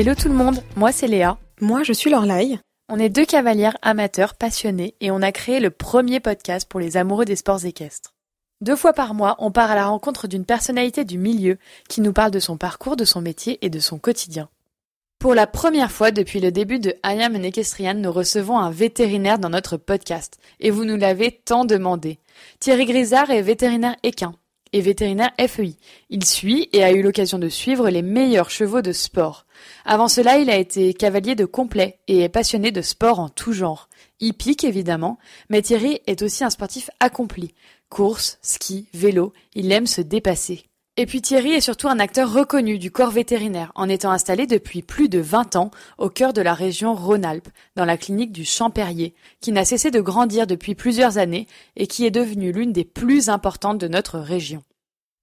Hello tout le monde, moi c'est Léa. Moi je suis Lorlaï. On est deux cavalières amateurs passionnés et on a créé le premier podcast pour les amoureux des sports équestres. Deux fois par mois, on part à la rencontre d'une personnalité du milieu qui nous parle de son parcours, de son métier et de son quotidien. Pour la première fois depuis le début de I Am an Equestrian, nous recevons un vétérinaire dans notre podcast. Et vous nous l'avez tant demandé. Thierry Grisard est vétérinaire équin et vétérinaire FEI. Il suit et a eu l'occasion de suivre les meilleurs chevaux de sport. Avant cela, il a été cavalier de complet et est passionné de sport en tout genre. Hippique évidemment, mais Thierry est aussi un sportif accompli. Course, ski, vélo, il aime se dépasser. Et puis Thierry est surtout un acteur reconnu du corps vétérinaire, en étant installé depuis plus de 20 ans au cœur de la région Rhône-Alpes, dans la clinique du Champérier, qui n'a cessé de grandir depuis plusieurs années et qui est devenue l'une des plus importantes de notre région.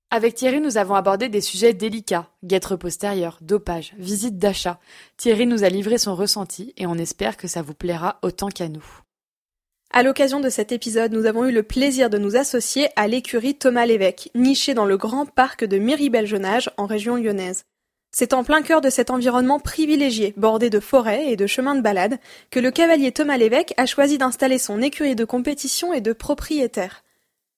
Avec Thierry, nous avons abordé des sujets délicats, guêtre postérieure, dopage, visite d'achat. Thierry nous a livré son ressenti et on espère que ça vous plaira autant qu'à nous. À l'occasion de cet épisode, nous avons eu le plaisir de nous associer à l'écurie Thomas Lévesque, nichée dans le grand parc de Miribel-Jonage en région lyonnaise. C'est en plein cœur de cet environnement privilégié, bordé de forêts et de chemins de balade, que le cavalier Thomas Lévesque a choisi d'installer son écurie de compétition et de propriétaire.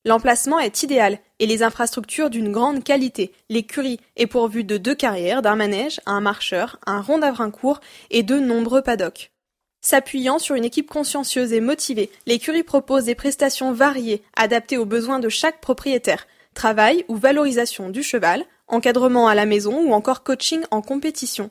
L'emplacement est idéal et les infrastructures d'une grande qualité. L'écurie est pourvue de deux carrières, d'un manège, un marcheur, un rond d'Avrincourt et de nombreux paddocks. S'appuyant sur une équipe consciencieuse et motivée, l'écurie propose des prestations variées, adaptées aux besoins de chaque propriétaire. Travail ou valorisation du cheval, encadrement à la maison ou encore coaching en compétition.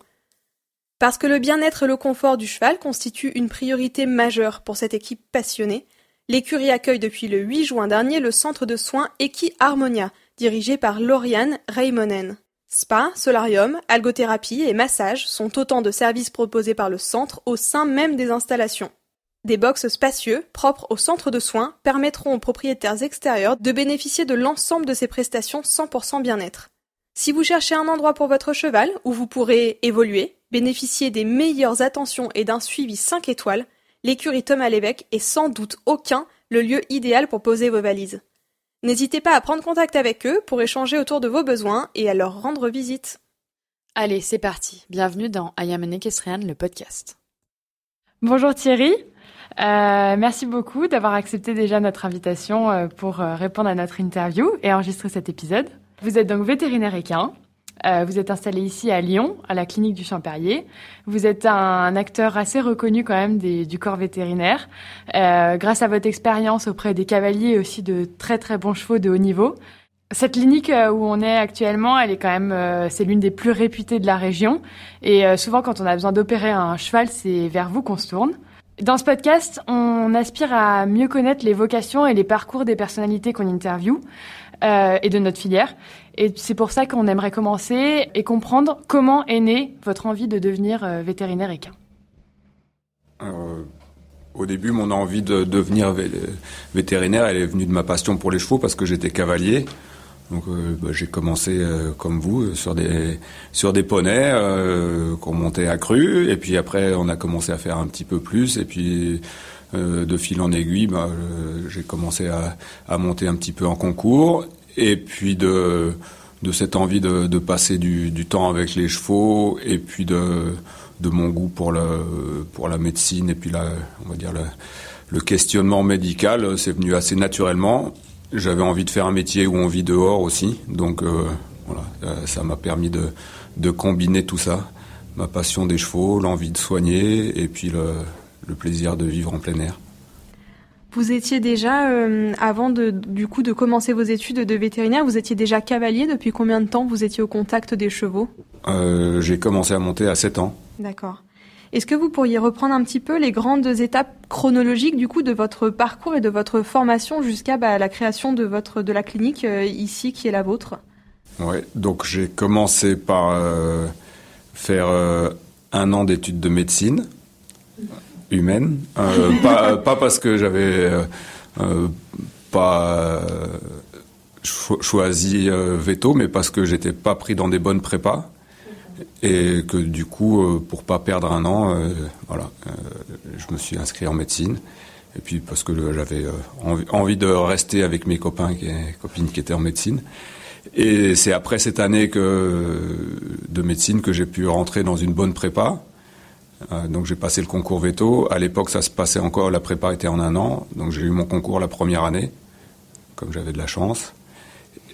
Parce que le bien-être et le confort du cheval constituent une priorité majeure pour cette équipe passionnée, l'écurie accueille depuis le 8 juin dernier le centre de soins Equi Harmonia, dirigé par Lauriane Raimonen. Spa, solarium, algothérapie et massage sont autant de services proposés par le centre au sein même des installations. Des boxes spacieux, propres au centre de soins, permettront aux propriétaires extérieurs de bénéficier de l'ensemble de ces prestations 100% bien-être. Si vous cherchez un endroit pour votre cheval où vous pourrez évoluer, bénéficier des meilleures attentions et d'un suivi 5 étoiles, l'écurie Thomas Lévesque est sans doute aucun le lieu idéal pour poser vos valises. N'hésitez pas à prendre contact avec eux pour échanger autour de vos besoins et à leur rendre visite. Allez, c'est parti. Bienvenue dans I Am an Equestrian, le podcast. Bonjour Thierry. Euh, merci beaucoup d'avoir accepté déjà notre invitation euh, pour euh, répondre à notre interview et enregistrer cet épisode. Vous êtes donc vétérinaire équin. Euh, vous êtes installé ici à Lyon, à la clinique du Champérier. Vous êtes un, acteur assez reconnu quand même des, du corps vétérinaire, euh, grâce à votre expérience auprès des cavaliers et aussi de très très bons chevaux de haut niveau. Cette clinique euh, où on est actuellement, elle est quand même, euh, c'est l'une des plus réputées de la région. Et souvent, quand on a besoin d'opérer un cheval, c'est vers vous qu'on se tourne. Dans ce podcast, on aspire à mieux connaître les vocations et les parcours des personnalités qu'on interviewe euh, et de notre filière. Et c'est pour ça qu'on aimerait commencer et comprendre comment est née votre envie de devenir euh, vétérinaire équin. Euh, au début, mon envie de devenir vétérinaire, elle est venue de ma passion pour les chevaux parce que j'étais cavalier. Donc euh, bah, j'ai commencé comme vous sur des sur des poneys qu'on montait à cru et puis après on a commencé à faire un petit peu plus et puis de fil en aiguille bah, j'ai commencé à, à, monter un petit peu en concours. Et puis de de cette envie de, de passer du, du, temps avec les chevaux et puis de de mon goût pour le pour la médecine et puis la on va dire le, le questionnement médical c'est venu assez naturellement. J'avais envie de faire un métier où on vit dehors aussi, donc euh, voilà, euh, ça m'a permis de, de, combiner tout ça, ma passion des chevaux, l'envie de soigner et puis le, le, plaisir de vivre en plein air. Vous étiez déjà, euh, avant de, du coup de commencer vos études de vétérinaire, vous étiez déjà cavalier. Depuis combien de temps vous étiez au contact des chevaux? Euh, J'ai commencé à monter à 7 ans. D'accord. Est-ce que vous pourriez reprendre un petit peu les grandes étapes chronologiques du coup de votre parcours et de votre formation jusqu'à bah, la création de votre de la clinique euh, ici qui est la vôtre? Ouais, donc j'ai commencé par faire un an d'études de médecine humaine, euh, pas, pas parce que j'avais euh, pas cho choisi veto, mais parce que j'étais pas pris dans des bonnes prépas et que du coup, euh, pour pas perdre un an, euh, voilà, euh, je me suis inscrit en médecine. Et puis parce que j'avais envie, envie, de rester avec mes copains et copines qui étaient en médecine. Et c'est après cette année que, de médecine que j'ai pu rentrer dans une bonne prépa. Euh, donc j'ai passé le concours veto. À l'époque, ça se passait encore, la prépa était en un an. Donc j'ai eu mon concours la première année, comme j'avais de la chance.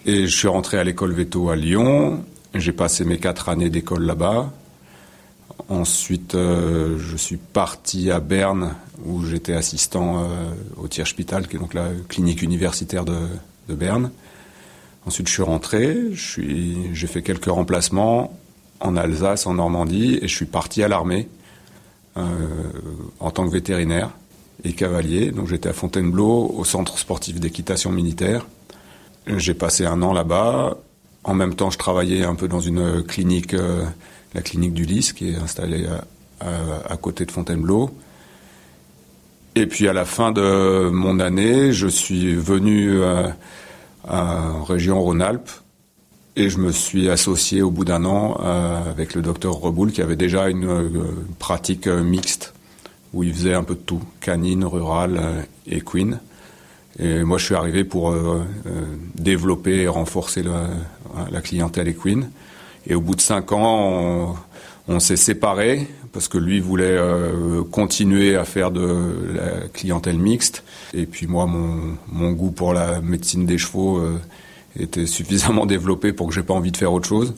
Et je suis rentré à l'école veto à Lyon. J'ai passé mes quatre années d'école là-bas. Ensuite, euh, je suis parti à Berne, où j'étais assistant euh, au Tierspital, qui est donc la clinique universitaire de, de Berne. Ensuite, je suis rentré, j'ai fait quelques remplacements en Alsace, en Normandie, et je suis parti à l'armée en tant que vétérinaire et cavalier. Donc j'étais à Fontainebleau, au centre sportif d'équitation militaire. J'ai passé un an là-bas. En même temps, je travaillais un peu dans une clinique, euh, la clinique du Lys, qui est installée à, côté de Fontainebleau. Et puis à la fin de mon année, je suis venu euh, en région Rhône-Alpes et je me suis associé au bout d'un an euh, avec le docteur Reboul qui avait déjà une, pratique mixte où il faisait un peu de tout, canine, rural et queen. Et moi, je suis arrivé pour euh, euh, développer et renforcer la, la, clientèle équine. Et au bout de cinq ans, on, s'est séparés parce que lui voulait euh, continuer à faire de la clientèle mixte. Et puis moi, mon, mon goût pour la médecine des chevaux était suffisamment développé pour que j'ai pas envie de faire autre chose.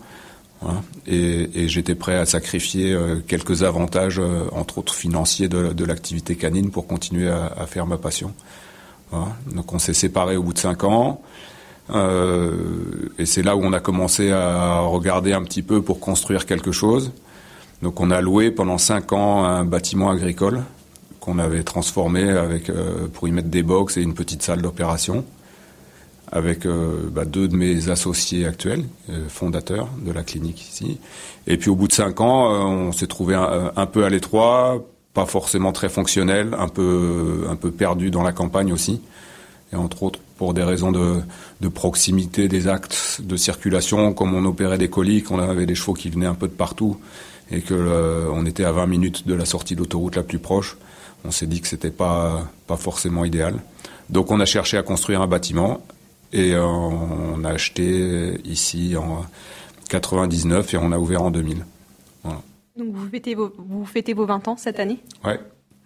Voilà. Et, j'étais prêt à sacrifier quelques avantages, entre autres financiers, de, l'activité canine pour continuer à, faire ma passion. Donc on s'est séparés au bout de cinq ans. Euh, et c'est là où on a commencé à regarder un petit peu pour construire quelque chose. Donc on a loué pendant cinq ans un bâtiment agricole qu'on avait transformé avec euh, pour y mettre des box et une petite salle d'opération avec euh, bah, deux de mes associés actuels, fondateurs de la clinique ici. Et puis au bout de cinq ans, on s'est trouvé un, peu à l'étroit pas forcément très fonctionnel, un peu, un peu perdu dans la campagne aussi. Et entre autres pour des raisons de, de proximité des actes de circulation, comme on opérait des colis, qu'on avait des chevaux qui venaient un peu de partout et que euh, on était à 20 minutes de la sortie d'autoroute la plus proche, on s'est dit que c'était pas pas forcément idéal. Donc on a cherché à construire un bâtiment et euh, on a acheté ici en 99 et on a ouvert en 2000. Donc vous fêtez vos, vous fêtez vos 20 ans cette année? Ouais.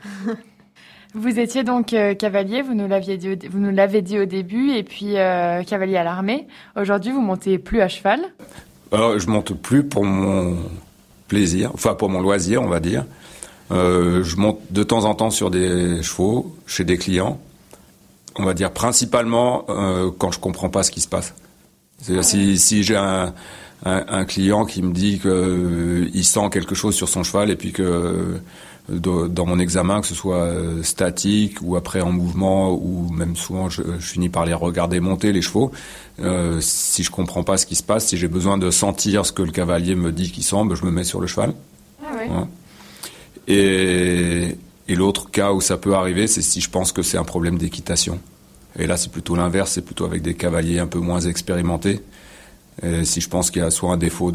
vous étiez donc euh, cavalier, vous nous l'aviez dit, vous nous l'avez dit au début, et puis euh, cavalier à l'armée. Aujourd'hui, vous montez plus à cheval? Alors, je monte plus pour mon plaisir, enfin pour mon loisir, on va dire. Euh, je monte de temps en temps sur des chevaux chez des clients. On va dire principalement quand je comprends pas ce qui se passe. Si, si j'ai un, un, client qui me dit qu'il euh, sent quelque chose sur son cheval et puis que euh, dans mon examen, que ce soit euh, statique ou après en mouvement ou même souvent je, finis par les regarder monter les chevaux. si je comprends pas ce qui se passe, si j'ai besoin de sentir ce que le cavalier me dit qu'il sent, ben, je me mets sur le cheval. Ah et, et l'autre cas où ça peut arriver, c'est si je pense que c'est un problème d'équitation. Et là, c'est plutôt l'inverse, c'est plutôt avec des cavaliers un peu moins expérimentés si je pense qu'il y a soit un défaut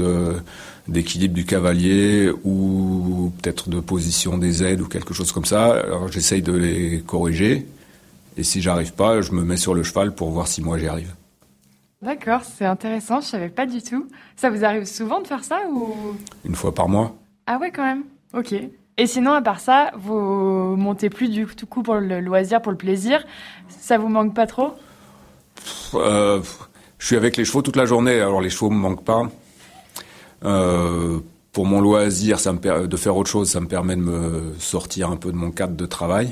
d'équilibre du cavalier ou peut-être de position des aides ou quelque chose comme ça, alors j'essaye de les corriger. Et si j'arrive pas, je me mets sur le cheval pour voir si moi j'y arrive. D'accord, c'est intéressant, je savais pas du tout. Ça vous arrive souvent de faire ça ou? Une fois par mois. Ah ouais quand même. OK. Et sinon à part ça, vous montez plus du tout coup pour le loisir, pour le plaisir, ça vous manque pas trop? Euh, je suis avec les chevaux toute la journée, alors les chevaux me manquent pas. Euh, pour mon loisir, ça me de faire autre chose, ça me permet de me sortir un peu de mon cadre de travail.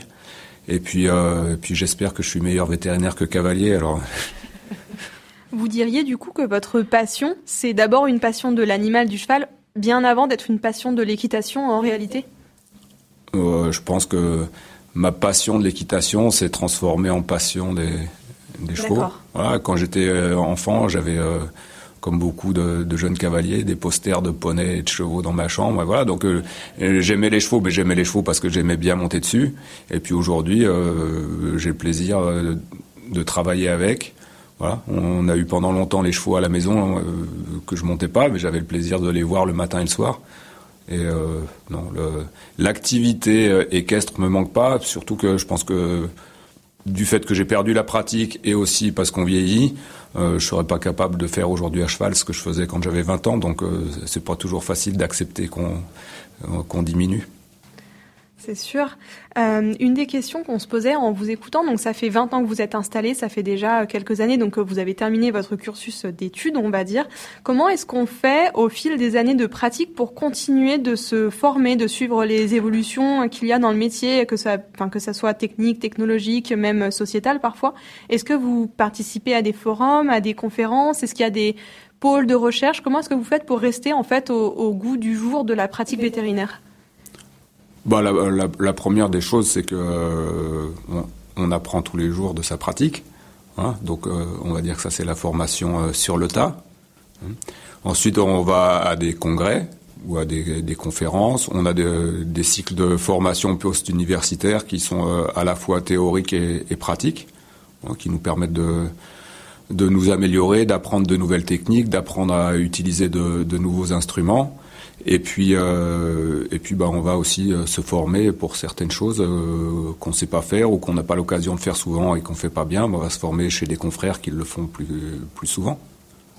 Et puis, euh, puis j'espère que je suis meilleur vétérinaire que cavalier. Alors. Vous diriez du coup que votre passion, c'est d'abord une passion de l'animal du cheval, bien avant d'être une passion de l'équitation en réalité? Euh, Je pense que ma passion de l'équitation s'est transformée en passion des, des chevaux. Voilà, quand j'étais euh, enfant, j'avais euh, comme beaucoup de, jeunes cavaliers, des posters de poneys et de chevaux dans ma chambre. voilà, donc euh, j'aimais les chevaux, mais j'aimais les chevaux parce que j'aimais bien monter dessus. Et puis aujourd'hui, j'ai le plaisir de travailler avec. Voilà, on a eu pendant longtemps les chevaux à la maison que je montais pas, mais j'avais le plaisir de les voir le matin et le soir. Et non, l'activité équestre me manque pas, surtout que je pense que du fait que j'ai perdu la pratique et aussi parce qu'on vieillit, euh, je serais pas capable de faire aujourd'hui à cheval ce que je faisais quand j'avais 20 ans. Donc euh, c'est pas toujours facile d'accepter qu'on euh, qu'on diminue. C'est sûr. Euh, une des questions qu'on se posait en vous écoutant, donc ça fait 20 ans que vous êtes installé, ça fait déjà quelques années, donc vous avez terminé votre cursus d'études, on va dire. Comment est-ce qu'on fait au fil des années de pratique pour continuer de se former, de suivre les évolutions qu'il y a dans le métier, que ça, enfin que ça soit technique, technologique, même sociétal parfois? Est-ce que vous participez à des forums, à des conférences? Est-ce qu'il y a des pôles de recherche? Comment est-ce que vous faites pour rester en fait au, au goût du jour de la pratique vétérinaire? Bah, la, la, première des choses, c'est que euh, on, apprend tous les jours de sa pratique. Hein, donc, euh, on va dire que ça, c'est la formation euh, sur le tas. Hein. Ensuite, on va à des congrès ou à des, des conférences. On a de, des cycles de formation post-universitaire qui sont euh, à la fois théoriques et, et pratiques, hein, qui nous permettent de, de nous améliorer, d'apprendre de nouvelles techniques, d'apprendre à utiliser de, de nouveaux instruments. Et puis, euh, et puis, bah, on va aussi euh, se former pour certaines choses euh, qu'on ne sait pas faire ou qu'on n'a pas l'occasion de faire souvent et qu'on fait pas bien. Bah, on va se former chez des confrères qui le font plus, plus souvent.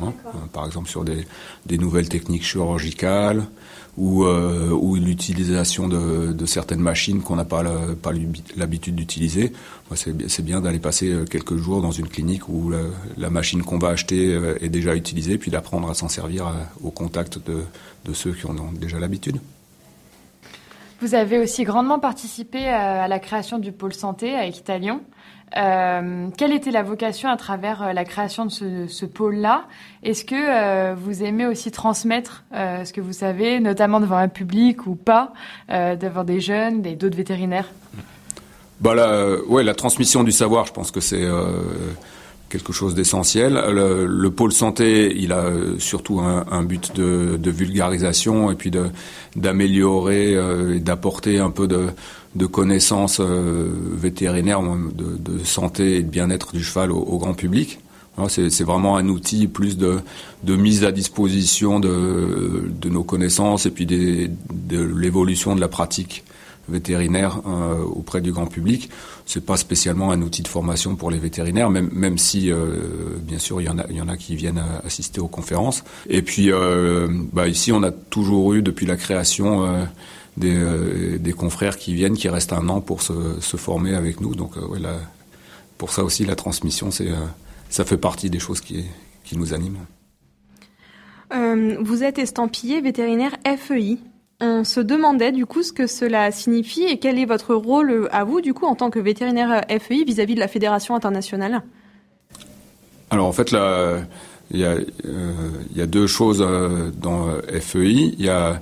Hein, par exemple, sur des, des nouvelles techniques chirurgicales ou, euh, ou l'utilisation de, certaines machines qu'on n'a pas l'habitude d'utiliser. C'est bien d'aller passer euh, quelques jours dans une clinique où la, machine qu'on va acheter euh, est déjà utilisée, puis d'apprendre à s'en servir au contact de, de ceux qui en ont déjà l'habitude. Vous avez aussi grandement participé à la création du pôle santé à Equitalion. Euh, quelle était la vocation à travers euh, la création de ce, pôle-là? Est-ce que euh, vous aimez aussi transmettre ce que vous savez, notamment devant un public ou pas, devant des jeunes, des d'autres vétérinaires? Bah la, ouais, la transmission du savoir, je pense que c'est quelque chose d'essentiel. Le, le, pôle santé, il a surtout un, un but de, de, vulgarisation et puis d'améliorer et d'apporter un peu de de connaissances euh, vétérinaires, de, de, santé et de bien-être du cheval au, au grand public. C'est vraiment un outil plus de, de mise à disposition de, de, nos connaissances et puis des, de l'évolution de la pratique vétérinaire euh, auprès du grand public. C'est pas spécialement un outil de formation pour les vétérinaires, même, même si euh, bien sûr il y en a, il y en a qui viennent assister aux conférences. Et puis euh, bah, ici on a toujours eu depuis la création euh, des, euh, des, confrères qui viennent, qui restent un an pour se, se former avec nous. Donc, euh, ouais, la, pour ça aussi, la transmission, c'est, euh, ça fait partie des choses qui, qui nous animent. Euh, vous êtes estampillé vétérinaire FEI. On se demandait du coup ce que cela signifie et quel est votre rôle à vous du coup en tant que vétérinaire FEI vis-à-vis de la fédération internationale? Alors en fait là, il y a, euh, il y a deux choses dans FEI. Il y a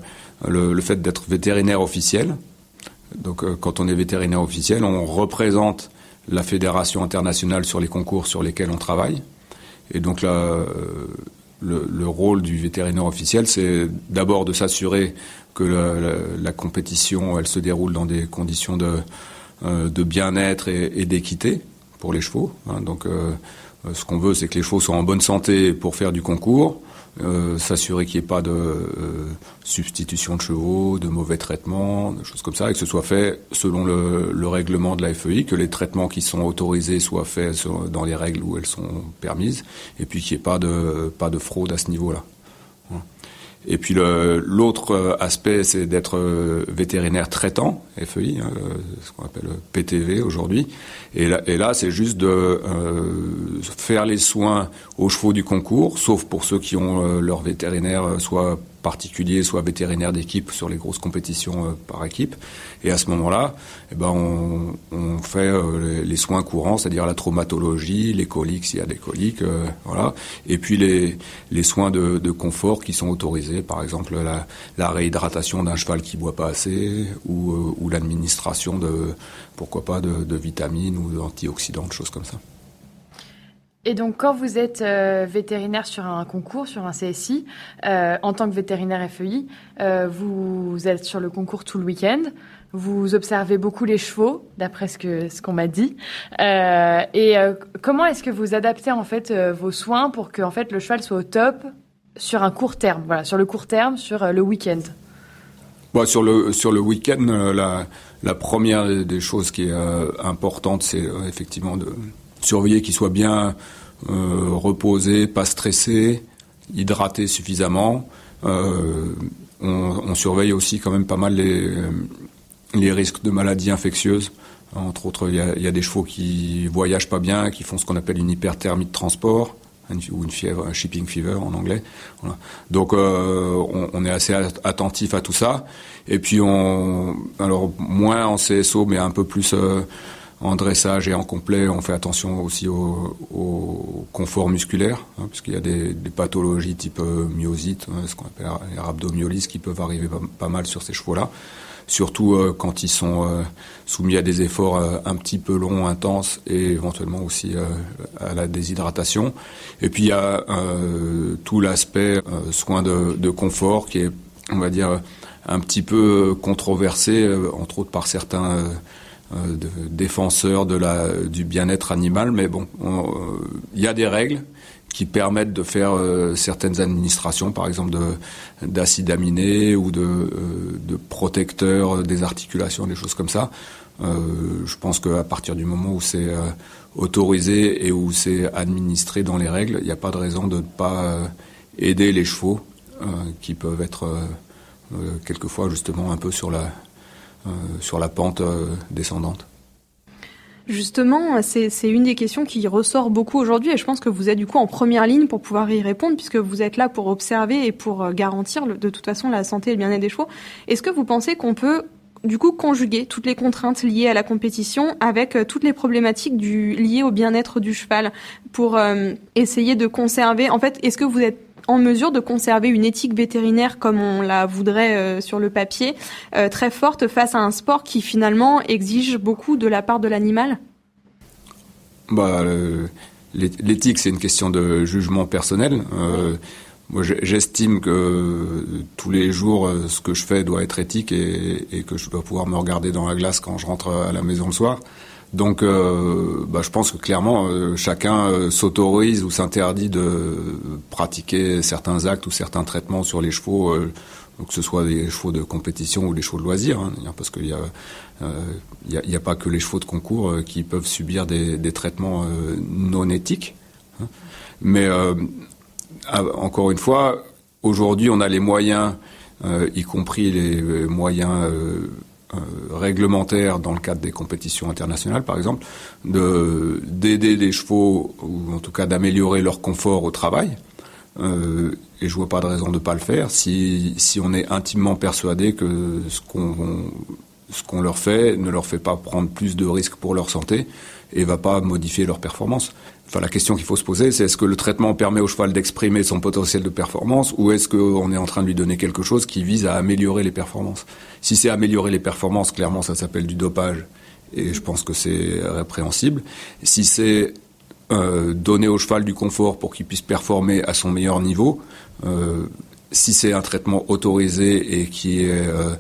le, fait d'être vétérinaire officiel. Donc euh, quand on est vétérinaire officiel, on représente la fédération internationale sur les concours sur lesquels on travaille. Et donc euh, le, le, rôle du vétérinaire officiel, c'est d'abord de s'assurer que la, compétition, elle se déroule dans des conditions de, euh, bien-être et, d'équité pour les chevaux. Hein. Donc ce qu'on veut, c'est que les chevaux soient en bonne santé pour faire du concours, euh, s'assurer qu'il n'y ait pas de euh, substitution de chevaux, de mauvais traitements, de choses comme ça, et que ce soit fait selon le, le, règlement de la FEI, que les traitements qui sont autorisés soient faits dans les règles où elles sont permises, et puis qu'il n'y ait pas de, pas de fraude à ce niveau-là. Et puis l'autre euh, aspect, c'est d'être euh, vétérinaire traitant, FEI, hein, ce qu'on appelle PTV aujourd'hui. Et là, c'est juste de euh, faire les soins aux chevaux du concours, sauf pour ceux qui ont euh, leur vétérinaire soit particulier, soit vétérinaire d'équipe sur les grosses compétitions euh, par équipe. Et à ce moment-là, eh ben on, on fait euh, les, soins courants, c'est-à-dire la traumatologie, les coliques s'il y a des coliques, euh, voilà. Et puis les, les soins de, de, confort qui sont autorisés, par exemple la, réhydratation d'un cheval qui boit pas assez, ou, euh, l'administration de, pourquoi pas, de, vitamines ou d'antioxydants, choses comme ça. Et donc, quand vous êtes euh, vétérinaire sur un concours, sur un CSI, euh, en tant que vétérinaire FEI, euh, vous êtes sur le concours tout le week-end. Vous observez beaucoup les chevaux, d'après ce que ce qu'on m'a dit. Euh, et euh, comment est-ce que vous adaptez en fait vos soins pour que en fait le cheval soit au top sur un court terme, voilà, sur le court terme, sur le week-end? Bon, sur le sur le week-end, la, la première des choses qui est importante, c'est effectivement de surveiller qu'il soit bien reposé, pas stressé, hydraté suffisamment. On, on, surveille aussi quand même pas mal les les risques de maladies infectieuses. Entre autres, il y, a, des chevaux qui voyagent pas bien, qui font ce qu'on appelle une hyperthermie de transport ou une fièvre, un shipping fever en anglais. Donc, euh, on, est assez attentif à tout ça. Et puis, on, alors moins en CSO, mais un peu plus euh, en dressage et en complet, on fait attention aussi au, confort musculaire, hein, puisqu'il y a des, pathologies type euh, myosite, hein, ce qu'on appelle les rhabdomyolyse, qui peuvent arriver pas mal sur ces chevaux-là surtout euh, quand ils sont euh, soumis à des efforts un petit peu longs, intenses et éventuellement aussi à la déshydratation. Et puis il y a tout l'aspect soin de, confort qui est, on va dire, un petit peu controversé, entre autres par certains défenseurs de la, du bien-être animal. Mais bon, il y a des règles qui permettent de faire euh, certaines administrations, par exemple d'acides aminés ou de, euh, protecteurs des articulations, des choses comme ça. Euh, je pense qu'à partir du moment où c'est autorisé et où c'est administré dans les règles, il n'y a pas de raison de ne pas aider les chevaux qui peuvent être quelquefois justement un peu sur la, sur la pente descendante. Justement, c'est une des questions qui ressort beaucoup aujourd'hui et je pense que vous êtes du coup en première ligne pour pouvoir y répondre puisque vous êtes là pour observer et pour euh, garantir de toute façon la santé et le bien-être des chevaux. Est-ce que vous pensez qu'on peut du coup conjuguer toutes les contraintes liées à la compétition avec euh, toutes les problématiques liées au bien-être du cheval pour euh, essayer de conserver? En fait, est-ce que vous êtes en mesure de conserver une éthique vétérinaire comme on la voudrait euh, sur le papier, euh, très forte face à un sport qui finalement exige beaucoup de la part de l'animal? Bah, L'éthique, c'est une question de jugement personnel. Euh, moi, j'estime que tous les jours, ce que je fais doit être éthique et, et, que je dois pouvoir me regarder dans la glace quand je rentre à la maison le soir. Donc, euh, bah, je pense que clairement, euh, chacun euh, s'autorise ou s'interdit de pratiquer certains actes ou certains traitements sur les chevaux, que ce soit des chevaux de compétition ou des chevaux de loisirs, hein, parce qu'il y a, a, pas que les chevaux de concours qui peuvent subir des, traitements non éthiques. Hein. Mais encore une fois, aujourd'hui, on a les moyens, y compris les moyens euh, réglementaire dans le cadre des compétitions internationales, par exemple, de d'aider les chevaux ou en tout cas d'améliorer leur confort au travail. Euh, et je vois pas de raison de ne pas le faire si si on est intimement persuadé que ce qu'on ce qu'on leur fait ne leur fait pas prendre plus de risques pour leur santé et va pas modifier leur performance. Enfin, la question qu'il faut se poser, c'est est-ce que le traitement permet au cheval d'exprimer son potentiel de performance ou est-ce qu'on est en train de lui donner quelque chose qui vise à améliorer les performances? Si c'est améliorer les performances, clairement, ça s'appelle du dopage et je pense que c'est répréhensible. Si c'est euh, donner au cheval du confort pour qu'il puisse performer à son meilleur niveau, euh, si c'est un traitement autorisé et qui est euh,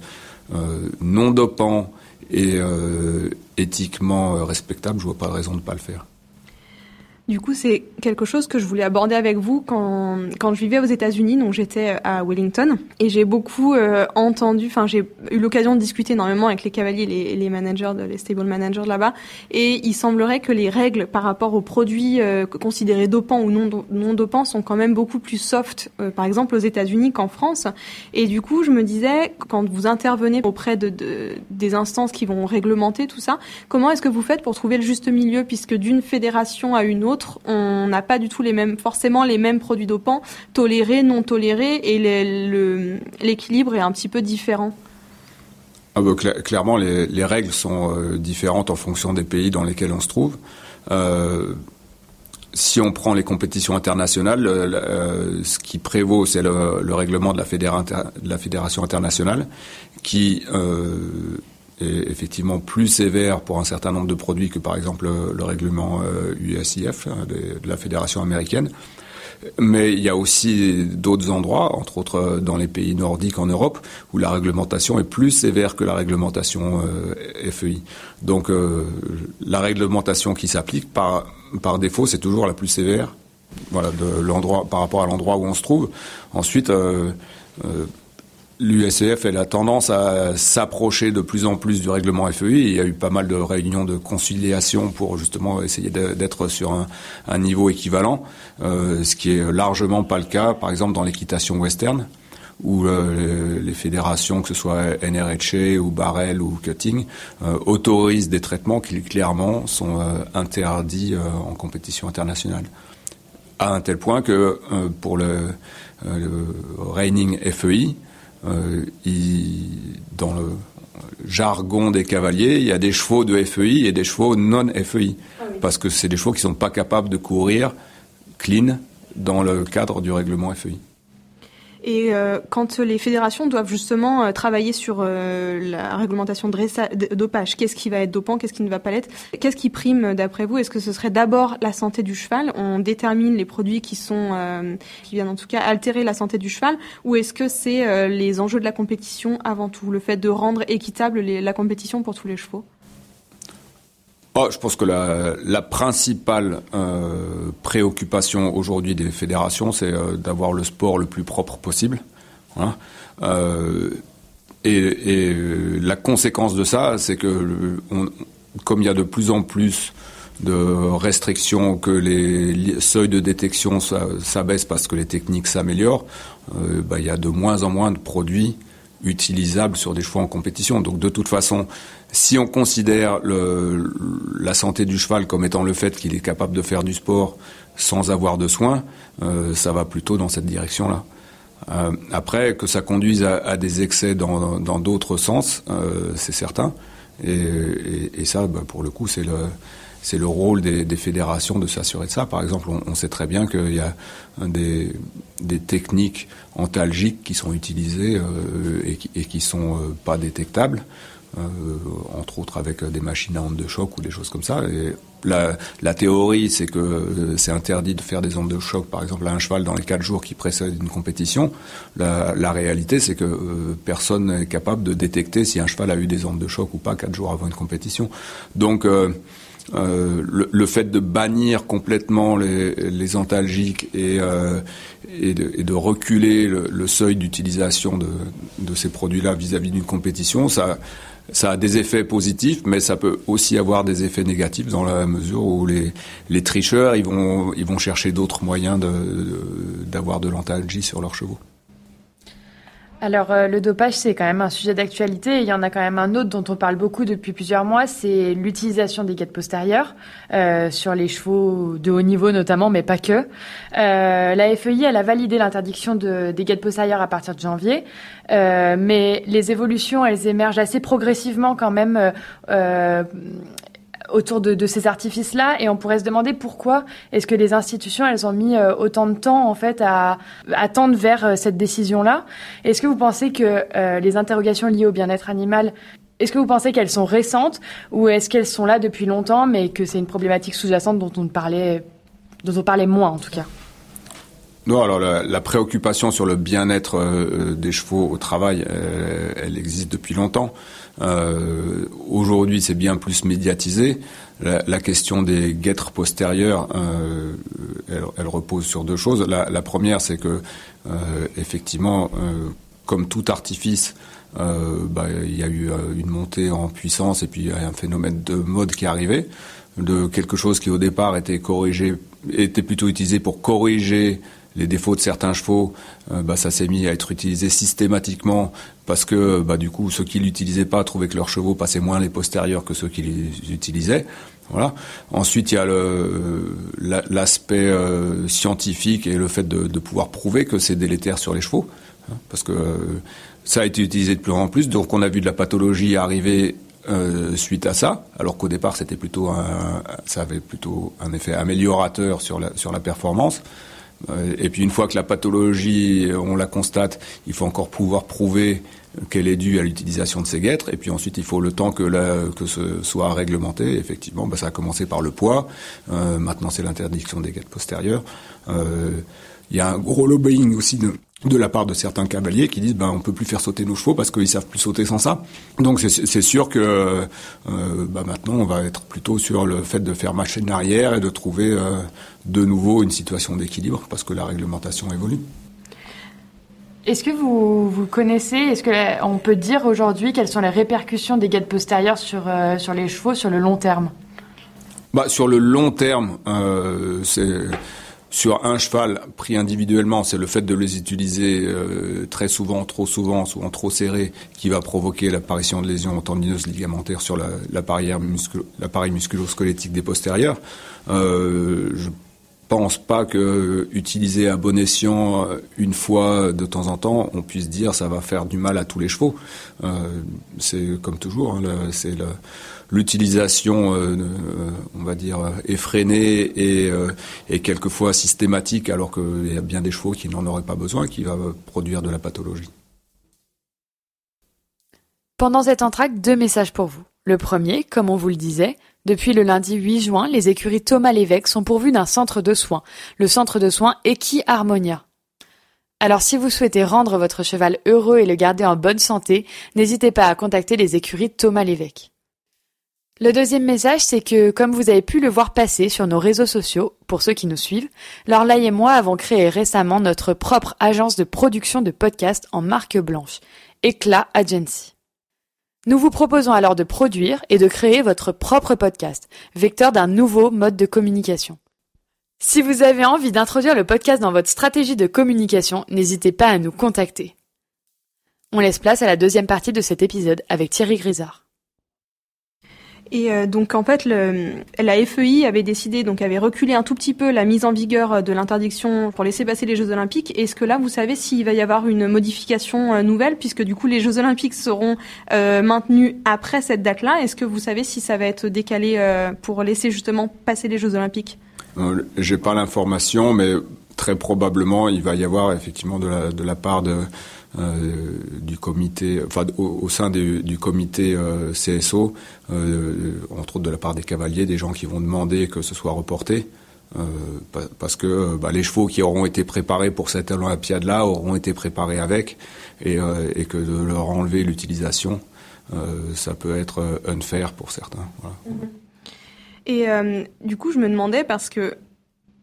euh non dopant et euh, éthiquement respectable, je vois pas de raison de ne pas le faire. Du coup, c'est quelque chose que je voulais aborder avec vous quand, quand je vivais aux États-Unis, donc j'étais à Wellington, et j'ai beaucoup euh, entendu, enfin j'ai eu l'occasion de discuter énormément avec les cavaliers, les, managers, les stable managers là-bas, et il semblerait que les règles par rapport aux produits euh, considérés dopants ou non, dopants sont quand même beaucoup plus soft, euh, par exemple aux États-Unis qu'en France. Et du coup, je me disais, quand vous intervenez auprès de des instances qui vont réglementer tout ça, comment est-ce que vous faites pour trouver le juste milieu, puisque d'une fédération à une autre on n'a pas du tout les mêmes, forcément les mêmes produits dopants, tolérés, non tolérés, et l'équilibre est un petit peu différent. Ah bah, clairement, les, règles sont euh, différentes en fonction des pays dans lesquels on se trouve. Euh, si on prend les compétitions internationales, euh, ce qui prévaut, c'est le, règlement de la, de la, fédération internationale, qui effectivement plus sévère pour un certain nombre de produits que par exemple le, règlement USIF euh, de, la fédération américaine. Mais il y a aussi d'autres endroits, entre autres euh, dans les pays nordiques en Europe, où la réglementation est plus sévère que la réglementation euh, FEI. Donc la réglementation qui s'applique par, par défaut, c'est toujours la plus sévère voilà, de par rapport à l'endroit où on se trouve. Ensuite, l'USCF a tendance à s'approcher de plus en plus du règlement FEI. Il y a eu pas mal de réunions de conciliation pour justement essayer d'être sur un, niveau équivalent, euh, ce qui est largement pas le cas, par exemple dans l'équitation western, où euh, les fédérations, que ce soit NRHA ou Barrel ou Cutting, euh, autorisent des traitements qui clairement sont interdits en compétition internationale. À un tel point que pour le, le Reining FEI, euh, dans le jargon des cavaliers, il y a des chevaux de FEI et des chevaux non FEI. Ah Parce que c'est des chevaux qui ne sont pas capables de courir clean dans le cadre du règlement FEI. Et euh, quand les fédérations doivent justement euh, travailler sur euh, la réglementation de dopage, qu'est-ce qui va être dopant, qu'est-ce qui ne va pas l'être Qu'est-ce qui prime d'après vous? Est-ce que ce serait d'abord la santé du cheval? On détermine les produits qui sont qui viennent en tout cas altérer la santé du cheval, ou est-ce que c'est les enjeux de la compétition avant tout, le fait de rendre équitable la compétition pour tous les chevaux? Oh, je pense que la, la principale euh, préoccupation aujourd'hui des fédérations, c'est euh, d'avoir le sport le plus propre possible. Hein. Euh, et, et, la conséquence de ça, c'est que comme il y a de plus en plus de restrictions, que les seuils de détection s'abaissent parce que les techniques s'améliorent, euh, bah, il y a de moins en moins de produits utilisables sur des chevaux en compétition. Donc de toute façon, si on considère le, la santé du cheval comme étant le fait qu'il est capable de faire du sport sans avoir de soins, euh, ça va plutôt dans cette direction-là. Euh, après, que ça conduise à, à des excès dans d'autres sens, euh, c'est certain. Et, et, et ça, bah, pour le coup, c'est le c'est le rôle des, des, fédérations de s'assurer de ça. Par exemple, on, on sait très bien qu'il y a des, des, techniques antalgiques qui sont utilisées euh, et, qui, et qui sont euh, pas détectables. Euh, entre autres avec des machines à ondes de choc ou des choses comme ça. Et la, la théorie, c'est que euh, c'est interdit de faire des ondes de choc, par exemple, à un cheval dans les quatre jours qui précèdent une compétition. La, la réalité, c'est que euh, personne n'est capable de détecter si un cheval a eu des ondes de choc ou pas quatre jours avant une compétition. Donc, euh, euh, le, le, fait de bannir complètement les, les antalgiques et, euh, et, de, et, de, reculer le, le seuil d'utilisation de, de, ces produits-là vis-à-vis d'une compétition, ça, ça a des effets positifs, mais ça peut aussi avoir des effets négatifs dans la mesure où les, les tricheurs, ils vont, ils vont chercher d'autres moyens d'avoir de, de l'antalgie sur leurs chevaux. Alors euh, le dopage, c'est quand même un sujet d'actualité. Il y en a quand même un autre dont on parle beaucoup depuis plusieurs mois, c'est l'utilisation des guettes postérieures euh, sur les chevaux de haut niveau notamment, mais pas que. Euh, la FEI, elle a validé l'interdiction de, des guettes postérieures à partir de janvier, euh, mais les évolutions, elles émergent assez progressivement quand même autour de, ces artifices-là, et on pourrait se demander pourquoi est-ce que les institutions elles ont mis euh, autant de temps en fait à, à tendre vers euh, cette décision-là. Est-ce que vous pensez que euh, les interrogations liées au bien-être animal est-ce que vous pensez qu'elles sont récentes ou est-ce qu'elles sont là depuis longtemps, mais que c'est une problématique sous-jacente dont on parlait, dont on parlait moins en tout cas? Non, alors la, préoccupation sur le bien-être des chevaux au travail, elle existe depuis longtemps. Euh, Aujourd'hui, c'est bien plus médiatisé. La, question des guêtres postérieures, euh, elle, repose sur deux choses. La, première, c'est que euh, effectivement, comme tout artifice, bah, il y a eu une montée en puissance et puis un phénomène de mode qui est arrivé de quelque chose qui au départ était corrigé, était plutôt utilisé pour corriger les défauts de certains chevaux, euh, bah, ça s'est mis à être utilisé systématiquement parce que bah, du coup ceux qui l'utilisaient pas trouvaient que leurs chevaux passaient moins les postérieurs que ceux qui les utilisaient. Voilà. Ensuite, il y a l'aspect euh, scientifique et le fait de, de pouvoir prouver que c'est délétère sur les chevaux, hein, parce que euh, ça a été utilisé de plus en plus. Donc, on a vu de la pathologie arriver suite à ça, alors qu'au départ c'était plutôt ça avait plutôt un effet améliorateur sur la, sur la performance. Et puis une fois que la pathologie, on la constate, il faut encore pouvoir prouver qu'elle est due à l'utilisation de ces guêtres. Et puis ensuite, il faut le temps que, la, que ce soit réglementé. Effectivement, bah, ça a commencé par le poids. Euh, maintenant, c'est l'interdiction des guêtres postérieures. Euh, il y a un gros lobbying aussi de, de la part de certains cavaliers qui disent ben on peut plus faire sauter nos chevaux parce qu'ils savent plus sauter sans ça. Donc c'est sûr que euh, ben maintenant on va être plutôt sur le fait de faire machine arrière et de trouver euh, de nouveau une situation d'équilibre parce que la réglementation évolue. Est-ce que vous, vous connaissez, est-ce qu'on peut dire aujourd'hui quelles sont les répercussions des guettes postérieures sur, euh, sur les chevaux sur le long terme? Bah, Sur le long terme, c'est sur un cheval pris individuellement, c'est le fait de les utiliser euh, très souvent, trop souvent, souvent trop serré, qui va provoquer l'apparition de lésions tendineuses ligamentaires sur l'appareil musculo-squelettique des postérieurs. Euh, je pense pas que utiliser à bon escient euh, une fois de temps en temps, on puisse dire ça va faire du mal à tous les chevaux. Euh, c'est comme toujours, hein, c'est l'utilisation, euh, on va dire, effrénée et, et quelquefois systématique, alors qu'il y a bien des chevaux qui n'en auraient pas besoin, qui va produire de la pathologie. Pendant cet entracte, deux messages pour vous. Le premier, comme on vous le disait, depuis le lundi 8 juin, les écuries Thomas Lévesque sont pourvues d'un centre de soins, le centre de soins Equi Harmonia. Alors si vous souhaitez rendre votre cheval heureux et le garder en bonne santé, n'hésitez pas à contacter les écuries Thomas Lévesque. Le deuxième message, c'est que, comme vous avez pu le voir passer sur nos réseaux sociaux, pour ceux qui nous suivent, Lorlaï et moi avons créé récemment notre propre agence de production de podcasts en marque blanche, Éclat Agency. Nous vous proposons alors de produire et de créer votre propre podcast, vecteur d'un nouveau mode de communication. Si vous avez envie d'introduire le podcast dans votre stratégie de communication, n'hésitez pas à nous contacter. On laisse place à la deuxième partie de cet épisode avec Thierry Grisard. Et euh, donc en fait, la FEI avait décidé, donc avait reculé un tout petit peu la mise en vigueur de l'interdiction pour laisser passer les Jeux Olympiques. Est-ce que là, vous savez s'il va y avoir une modification euh, nouvelle, puisque du coup les Jeux Olympiques seront euh, maintenus après cette date-là? Est-ce que vous savez si ça va être décalé pour laisser justement passer les Jeux Olympiques? J'ai pas l'information, mais très probablement il va y avoir effectivement de la part de euh, du comité, enfin au, sein du comité euh, CSO, euh, entre autres de la part des cavaliers, des gens qui vont demander que ce soit reporté. parce que bah, les chevaux qui auront été préparés pour cette Olympiade-là auront été préparés avec, et, que de leur enlever l'utilisation, ça peut être unfair pour certains. Voilà. Et du coup, je me demandais parce que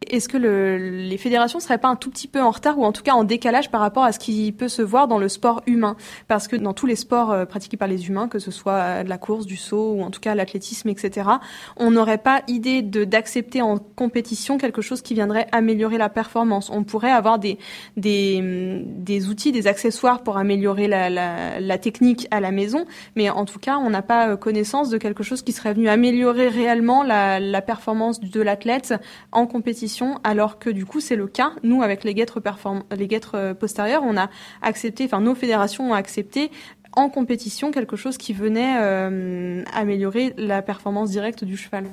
est-ce que le, les fédérations seraient pas un tout petit peu en retard ou en tout cas en décalage par rapport à ce qui peut se voir dans le sport humain? Parce que dans tous les sports euh, pratiqués par les humains, que ce soit euh, de la course, du saut ou en tout cas l'athlétisme, etc., on n'aurait pas idée d'accepter en compétition quelque chose qui viendrait améliorer la performance. On pourrait avoir des des, des outils, des accessoires pour améliorer la, la, la technique à la maison, mais en tout cas, on n'a pas euh, connaissance de quelque chose qui serait venu améliorer réellement la, la performance de l'athlète en compétition alors que du coup c'est le cas. Nous, avec les guêtres, guêtres euh, postérieures, on a accepté, enfin nos fédérations ont accepté en compétition quelque chose qui venait euh, améliorer la performance directe du cheval.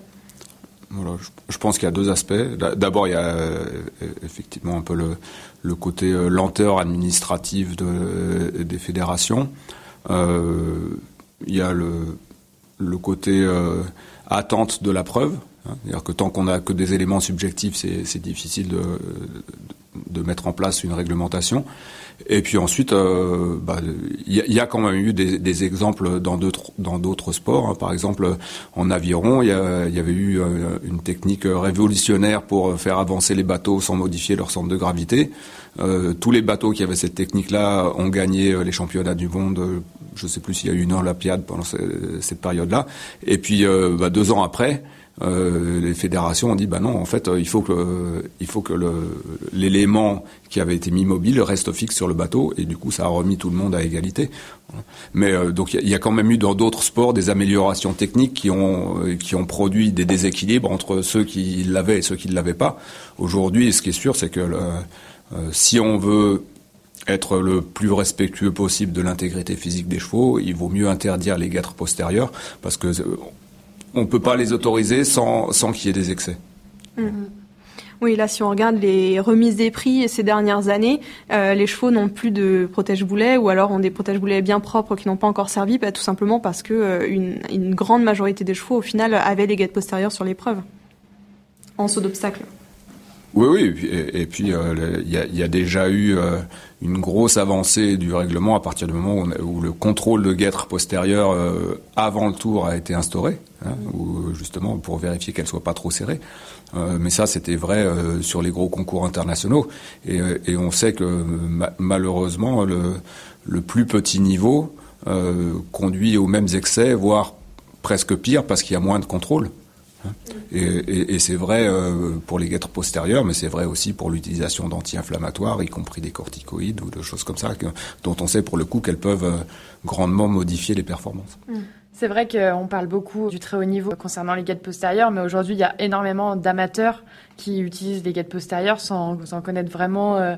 Voilà, je, pense qu'il y a deux aspects. D'abord, il y a euh, effectivement un peu le, côté lenteur administrative de, des fédérations. il y a le côté attente de la preuve. Hein. C'est-à-dire que tant qu'on n'a que des éléments subjectifs, c'est difficile de, de, mettre en place une réglementation. Et puis ensuite, euh, bah, il y, a quand même eu des, des exemples dans d'autres dans d'autres sports. Hein. Par exemple, en aviron, il y, y, avait eu euh, une technique révolutionnaire pour faire avancer les bateaux sans modifier leur centre de gravité. Euh, tous les bateaux qui avaient cette technique-là ont gagné les championnats du monde. Je ne sais plus s'il y a eu une Olympiade pendant cette période-là. Et puis bah, deux ans après, euh, les fédérations ont dit bah non en fait euh, il faut que il faut que l'élément qui avait été mis mobile reste fixe sur le bateau et du coup ça a remis tout le monde à égalité. Mais euh, donc il y, a quand même eu dans d'autres sports des améliorations techniques qui ont qui ont produit des déséquilibres entre ceux qui l'avaient et ceux qui ne l'avaient pas. Aujourd'hui ce qui est sûr c'est que si on veut être le plus respectueux possible de l'intégrité physique des chevaux, il vaut mieux interdire les guêtres postérieures parce que on ne peut pas les autoriser sans, sans qu'il y ait des excès. Mhm. Oui, là, si on regarde les remises des prix ces dernières années, euh, les chevaux n'ont plus de protège-boulets ou alors ont des protège-boulets bien propres qui n'ont pas encore servi, bah, tout simplement parce que euh, une, grande majorité des chevaux, au final, avaient les guettes postérieures sur l'épreuve, en saut d'obstacle. Oui, oui, et, puis euh, il y, a, déjà eu une grosse avancée du règlement à partir du moment où, le contrôle de guêtre postérieur euh, avant le tour a été instauré, hein, justement pour vérifier qu'elle soit pas trop serrée. mais ça, c'était vrai sur les gros concours internationaux, et, on sait que malheureusement le, le, plus petit niveau conduit aux mêmes excès, voire presque pire parce qu'il y a moins de contrôle. Et, c'est vrai euh, pour les guêtres postérieures, mais c'est vrai aussi pour l'utilisation d'anti-inflammatoires, y compris des corticoïdes ou de choses comme ça, dont on sait pour le coup qu'elles peuvent euh, grandement modifier les performances. Mm. C'est vrai qu'on parle beaucoup du très haut niveau concernant les guêtres postérieures, mais aujourd'hui, il y a énormément d'amateurs qui utilisent les guêtres postérieures sans, connaître vraiment euh,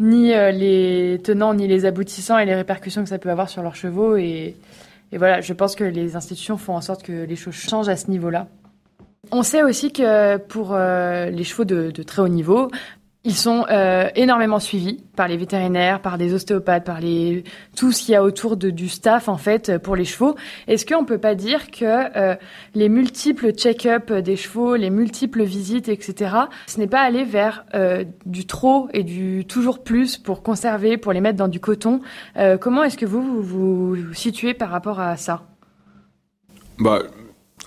ni les tenants, ni les aboutissants et les répercussions que ça peut avoir sur leurs chevaux. Et, et voilà, je pense que les institutions font en sorte que les choses changent à ce niveau-là. On sait aussi que pour euh, les chevaux de, très haut niveau, ils sont euh, énormément suivis par les vétérinaires, par des ostéopathes, par les tout ce qu'il y a autour de, du staff en fait pour les chevaux. Est-ce qu'on peut pas dire que euh, les multiples check-up des chevaux, les multiples visites, etc. Ce n'est pas aller vers du trop et du toujours plus pour conserver, pour les mettre dans du coton? comment est-ce que vous, vous vous situez par rapport à ça? Bah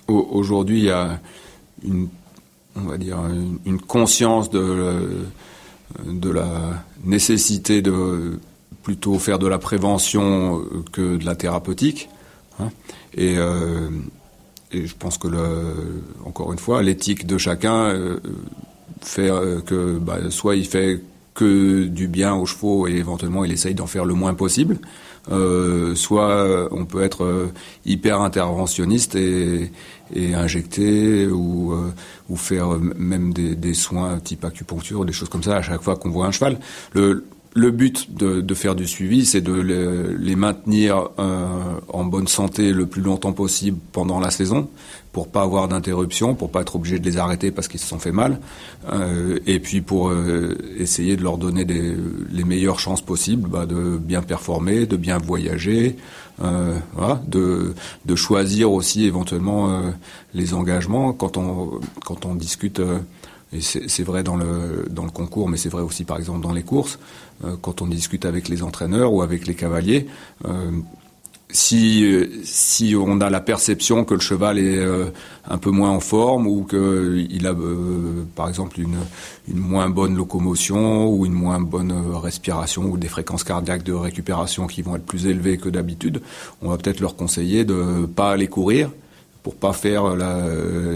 aujourd'hui il y a une, on va dire, une, conscience de, de la nécessité de plutôt faire de la prévention que de la thérapeutique. Hein. Et, euh, et, je pense que, le, encore une fois, l'éthique de chacun euh, fait euh, que bah, soit il fait que du bien aux chevaux et éventuellement il essaye d'en faire le moins possible, euh, soit on peut être euh, hyper interventionniste et, et injecter ou, euh, ou faire même des, des, soins type acupuncture, des choses comme ça à chaque fois qu'on voit un cheval. Le, le but de, de, faire du suivi, c'est de les, les maintenir euh, en bonne santé le plus longtemps possible pendant la saison, pour pas avoir d'interruption, pour pas être obligé de les arrêter parce qu'ils se sont fait mal, euh, et puis pour euh, essayer de leur donner des, les meilleures chances possibles bah, de bien performer, de bien voyager, euh, voilà, de, de choisir aussi éventuellement euh, les engagements quand on quand on discute. et c'est vrai dans le, dans le concours, mais c'est vrai aussi par exemple dans les courses. Euh, quand on discute avec les entraîneurs ou avec les cavaliers, euh, si, si on a la perception que le cheval est euh, un peu moins en forme ou qu'il a par exemple une, une, moins bonne locomotion ou une moins bonne respiration ou des fréquences cardiaques de récupération qui vont être plus élevées que d'habitude, on va peut-être leur conseiller de pas aller courir pour pas faire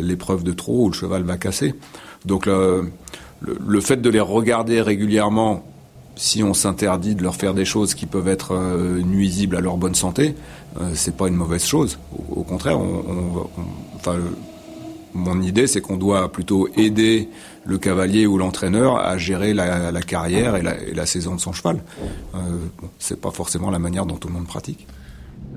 l'épreuve de trop où le cheval va casser. Donc le, le fait de les regarder régulièrement si on s'interdit de leur faire des choses qui peuvent être euh, nuisibles à leur bonne santé, euh, c'est pas une mauvaise chose. Au, contraire, on, enfin, mon idée, c'est qu'on doit plutôt aider le cavalier ou l'entraîneur à gérer la, carrière et la, saison de son cheval. Euh, bon, c'est pas forcément la manière dont tout le monde pratique.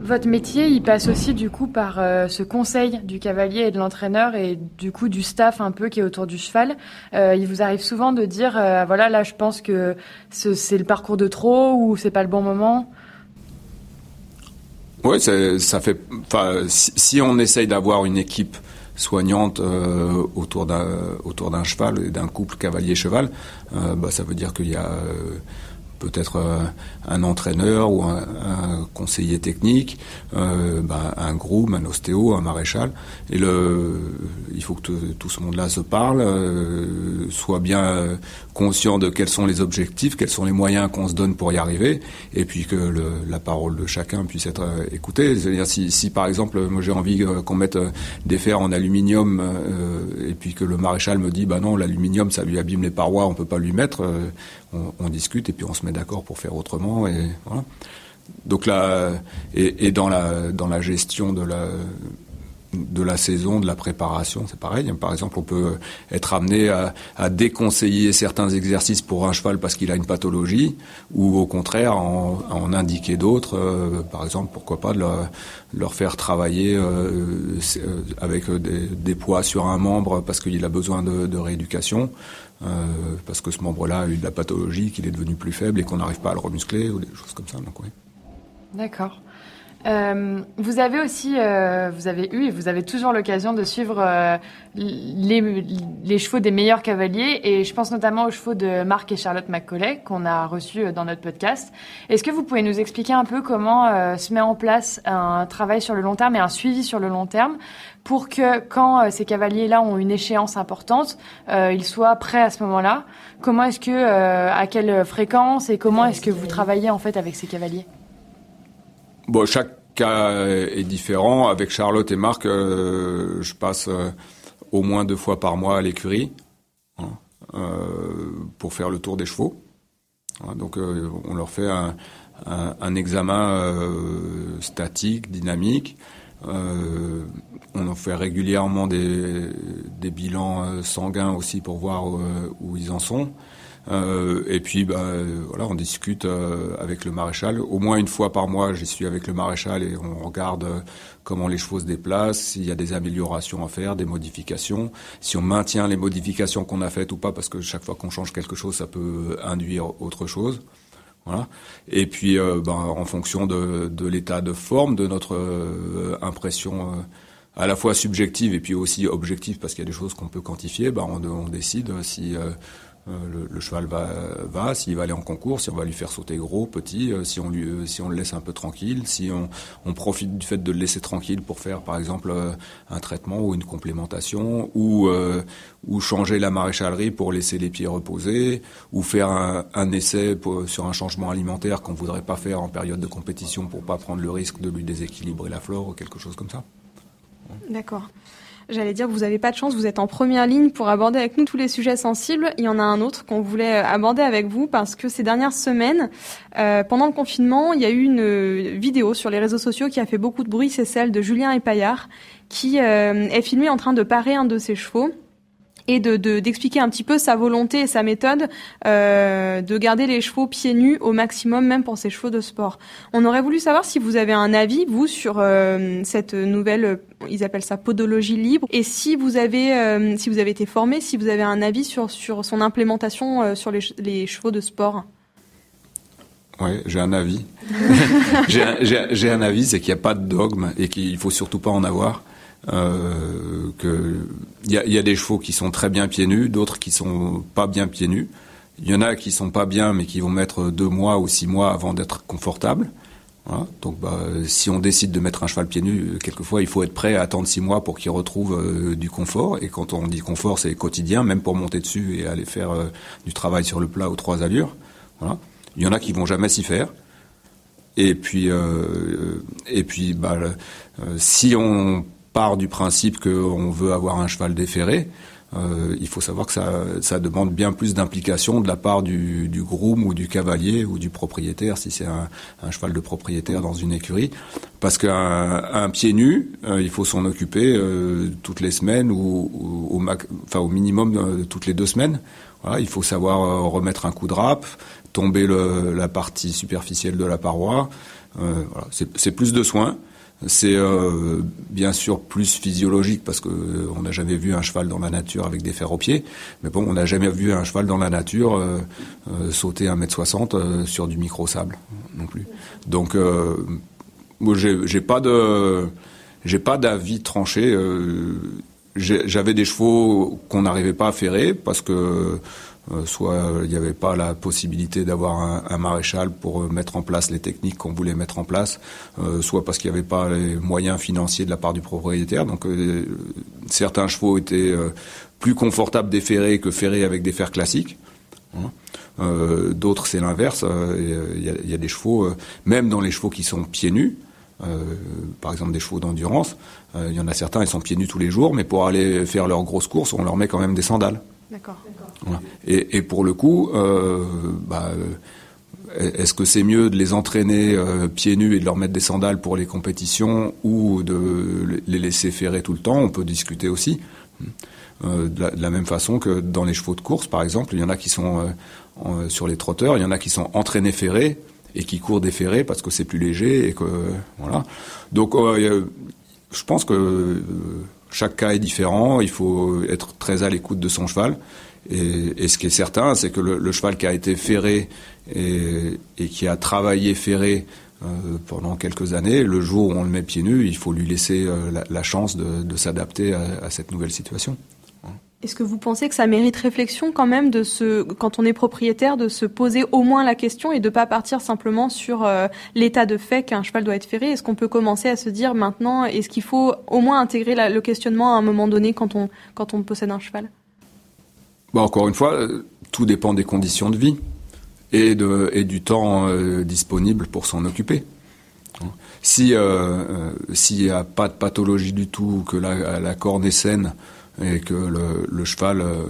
Votre métier, il passe aussi du coup par euh, ce conseil du cavalier et de l'entraîneur et du coup du staff un peu qui est autour du cheval. Euh, il vous arrive souvent de dire, euh, voilà, là je pense que c'est le parcours de trop ou c'est pas le bon moment. Oui, ça fait. Enfin, si, on essaye d'avoir une équipe soignante autour d'un autour d'un cheval et d'un couple cavalier-cheval, bah, ça veut dire qu'il y a peut-être euh, un entraîneur ou un, conseiller technique, euh, ben, un groom, un ostéo, un maréchal. Et le, il faut que tout ce monde-là se parle, euh, soit bien conscient de quels sont les objectifs, quels sont les moyens qu'on se donne pour y arriver, et puis que la parole de chacun puisse être écoutée. C'est-à-dire si, par exemple, moi j'ai envie qu'on mette des fers en aluminium, et puis que le maréchal me dit, bah non, l'aluminium ça lui abîme les parois, on peut pas lui mettre on, discute et puis on se met d'accord pour faire autrement. Et. Donc là, et, dans la dans la gestion de la de la saison, de la préparation, c'est pareil. Par exemple, on peut être amené à, déconseiller certains exercices pour un cheval parce qu'il a une pathologie, ou au contraire en, en indiquer d'autres. Euh, par exemple, pourquoi pas de leur, faire travailler euh, euh, avec des, poids sur un membre parce qu'il a besoin de, rééducation. Parce que ce membre-là a eu de la pathologie, qu'il est devenu plus faible et qu'on n'arrive pas à le remuscler ou des choses comme ça. D'accord. Euh, vous avez aussi, euh, vous avez eu et vous avez toujours l'occasion de suivre euh, les, les, chevaux des meilleurs cavaliers et je pense notamment aux chevaux de Marc et Charlotte McCauley qu'on a reçus dans notre podcast. Est-ce que vous pouvez nous expliquer un peu comment se met en place un travail sur le long terme et un suivi sur le long terme pour que quand ces cavaliers-là ont une échéance importante, ils soient prêts à ce moment-là? Comment est-ce que, à quelle fréquence et comment est-ce que vous travaillez en fait avec ces cavaliers? Bon, chaque cas est différent. Avec Charlotte et Marc, euh, je passe euh, au moins deux fois par mois à l'écurie hein, euh, pour faire le tour des chevaux. Hein, donc, on leur fait un, examen statique, dynamique. on en fait régulièrement des bilans sanguins aussi pour voir où ils en sont. Euh, et puis, bah, voilà, on discute euh, avec le maréchal. Au moins une fois par mois, j'y suis avec le maréchal et on regarde euh, comment les chevaux se déplacent, s'il y a des améliorations à faire, des modifications, si on maintient les modifications qu'on a faites ou pas, parce que chaque fois qu'on change quelque chose, ça peut induire autre chose. Voilà. Et puis, ben, en fonction de, de l'état de forme, de notre impression à la fois subjective et puis aussi objective, parce qu'il y a des choses qu'on peut quantifier, ben, on, on décide si euh, le, cheval va, va s'il va aller en concours, si on va lui faire sauter gros, petit, euh, si on lui, euh, si on le laisse un peu tranquille, si on, profite du fait de le laisser tranquille pour faire par exemple un traitement ou une complémentation, ou, changer la maréchalerie pour laisser les pieds reposer, ou faire un, essai sur un changement alimentaire qu'on voudrait pas faire en période de compétition pour pas prendre le risque de lui déséquilibrer la flore ou quelque chose comme ça. D'accord. J'allais dire, vous n'avez pas de chance, vous êtes en première ligne pour aborder avec nous tous les sujets sensibles. Il y en a un autre qu'on voulait euh, aborder avec vous parce que ces dernières semaines, euh, pendant le confinement, il y a eu une euh, vidéo sur les réseaux sociaux qui a fait beaucoup de bruit, c'est celle de Julien Epaillard, qui est filmé en train de parer un de ses chevaux et de d'expliquer un petit peu sa volonté et sa méthode euh, de garder les chevaux pieds nus au maximum, même pour ces chevaux de sport. On aurait voulu savoir si vous avez un avis, vous, sur euh, cette nouvelle, ils appellent ça podologie libre, et si vous avez, euh, si vous avez été formé, si vous avez un avis sur, sur son implémentation sur les, chevaux de sport. Oui, j'ai un avis. j'ai un, un, avis, c'est qu'il n'y a pas de dogme et qu'il faut surtout pas en avoir. Euh, il y a, des chevaux qui sont très bien pieds nus, d'autres qui sont pas bien pieds nus. Il y en a qui sont pas bien, mais qui vont mettre deux mois ou six mois avant d'être confortables. Donc, bah, si on décide de mettre un cheval pieds nus, quelquefois, il faut être prêt à attendre six mois pour qu'il retrouve euh, du confort. Et quand on dit confort, c'est quotidien, même pour monter dessus et aller faire euh, du travail sur le plat aux trois allures. Voilà. Il y en a qui vont jamais s'y faire. Et puis, euh, et puis, bah, si on du principe qu'on veut avoir un cheval déféré, euh, il faut savoir que ça, demande bien plus d'implication de la part du, groom ou du cavalier ou du propriétaire, si c'est un, cheval de propriétaire dans une écurie. Parce qu'un un pied nu, euh, il faut s'en occuper euh, toutes les semaines ou, au, minimum toutes les deux semaines. Il faut savoir remettre un coup de râpe, tomber la partie superficielle de la paroi. c'est plus de soins. C'est euh, bien sûr plus physiologique parce que euh, on n'a jamais vu un cheval dans la nature avec des fers aux pieds, mais bon, on n'a jamais vu un cheval dans la nature euh, euh sauter 1m60 sur du micro-sable non plus. Donc, moi, j'ai pas de, j'ai pas d'avis tranché. J'avais des chevaux qu'on n'arrivait pas à ferrer parce que euh, soit euh, il n'y avait pas la possibilité d'avoir un, maréchal pour euh, mettre en place les techniques qu'on voulait mettre en place, soit parce qu'il n'y avait pas les moyens financiers de la part du propriétaire. Donc certains chevaux étaient plus confortables déferrés que ferrés avec des fers classiques. Hein. Euh, D'autres, c'est l'inverse. Il y, a des chevaux, même dans les chevaux qui sont pieds nus, euh, par exemple des chevaux d'endurance, il y en a certains, ils sont pieds nus tous les jours, mais pour aller faire leurs grosses courses, on leur met quand même des sandales. D'accord. Et, pour le coup, euh, bah, est-ce que c'est mieux de les entraîner euh, pieds nus et de leur mettre des sandales pour les compétitions ou de les laisser ferrer tout le temps? On peut discuter aussi. Euh, de, la, même façon que dans les chevaux de course, par exemple, il y en a qui sont euh, sur les trotteurs, il y en a qui sont entraînés ferrés et qui courent déferrés parce que c'est plus léger et que voilà. Donc, je pense que chaque cas est différent, il faut être très à l'écoute de son cheval. Et, ce qui est certain, c'est que le, cheval qui a été ferré et, et, qui a travaillé ferré pendant quelques années. Le jour où on le met pieds nus, il faut lui laisser la, chance de, s'adapter à, cette nouvelle situation. Est-ce que vous pensez que ça mérite réflexion quand même de se, quand on est propriétaire, de se poser au moins la question et de pas partir simplement sur euh, l'état de fait qu'un cheval doit être ferré? Est-ce qu'on peut commencer à se dire maintenant, est-ce qu'il faut au moins intégrer le questionnement à un moment donné quand on, quand on possède un cheval? Bon, Encore une fois, euh, tout dépend des conditions de vie et, de, et du temps euh, disponible pour s'en occuper. Si s'il n'y a pas de pathologie du tout, que la, la corne est saine, et que le, le cheval euh,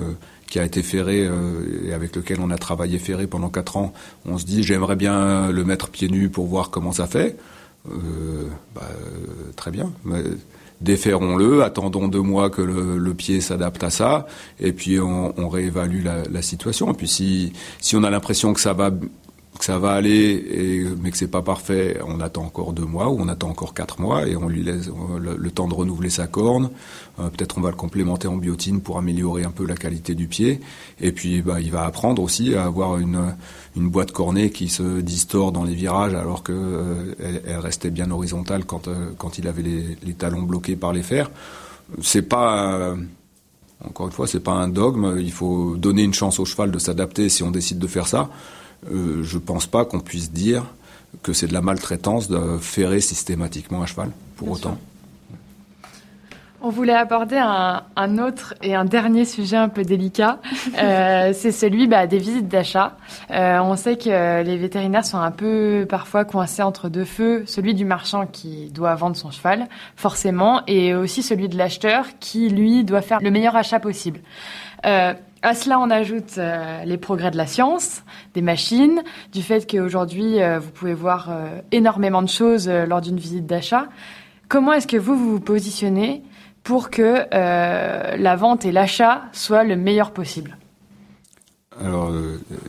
qui a été ferré euh, et avec lequel on a travaillé ferré pendant quatre ans, on se dit j'aimerais bien le mettre pieds nus pour voir comment ça fait. Euh, bah, très bien. Déferrons-le, attendons deux mois que le, le pied s'adapte à ça, et puis on, on réévalue la, la, situation. Et puis si, si on a l'impression que ça va que ça va aller, mais que c'est pas parfait, on attend encore deux mois ou on attend encore quatre mois et on lui laisse le, temps de renouveler sa corne. Euh, peut-être on va le complémenter en biotine pour améliorer un peu la qualité du pied. Et puis bah, il va apprendre aussi à avoir une, une boîte cornée qui se distord dans les virages alors que euh, elle, restait bien horizontale quand, euh, quand il avait les, les, talons bloqués par les fers. C'est pas encore une fois, c'est pas un dogme. Il faut donner une chance au cheval de s'adapter si on décide de faire ça. Euh, je ne pense pas qu'on puisse dire que c'est de la maltraitance de ferrer systématiquement un cheval, pour autant. On voulait aborder un, autre et un dernier sujet un peu délicat, euh, c'est celui bah, des visites d'achat. Euh, on sait que les vétérinaires sont un peu parfois coincés entre deux feux, celui du marchand qui doit vendre son cheval, forcément, et aussi celui de l'acheteur qui, lui, doit faire le meilleur achat possible. À cela, on ajoute euh, les progrès de la science, des machines, du fait qu'aujourd'hui, euh, vous pouvez voir euh, énormément de choses lors d'une visite d'achat. Comment est-ce que vous vous positionnez pour que la vente et l'achat soient le meilleur possible? Alors,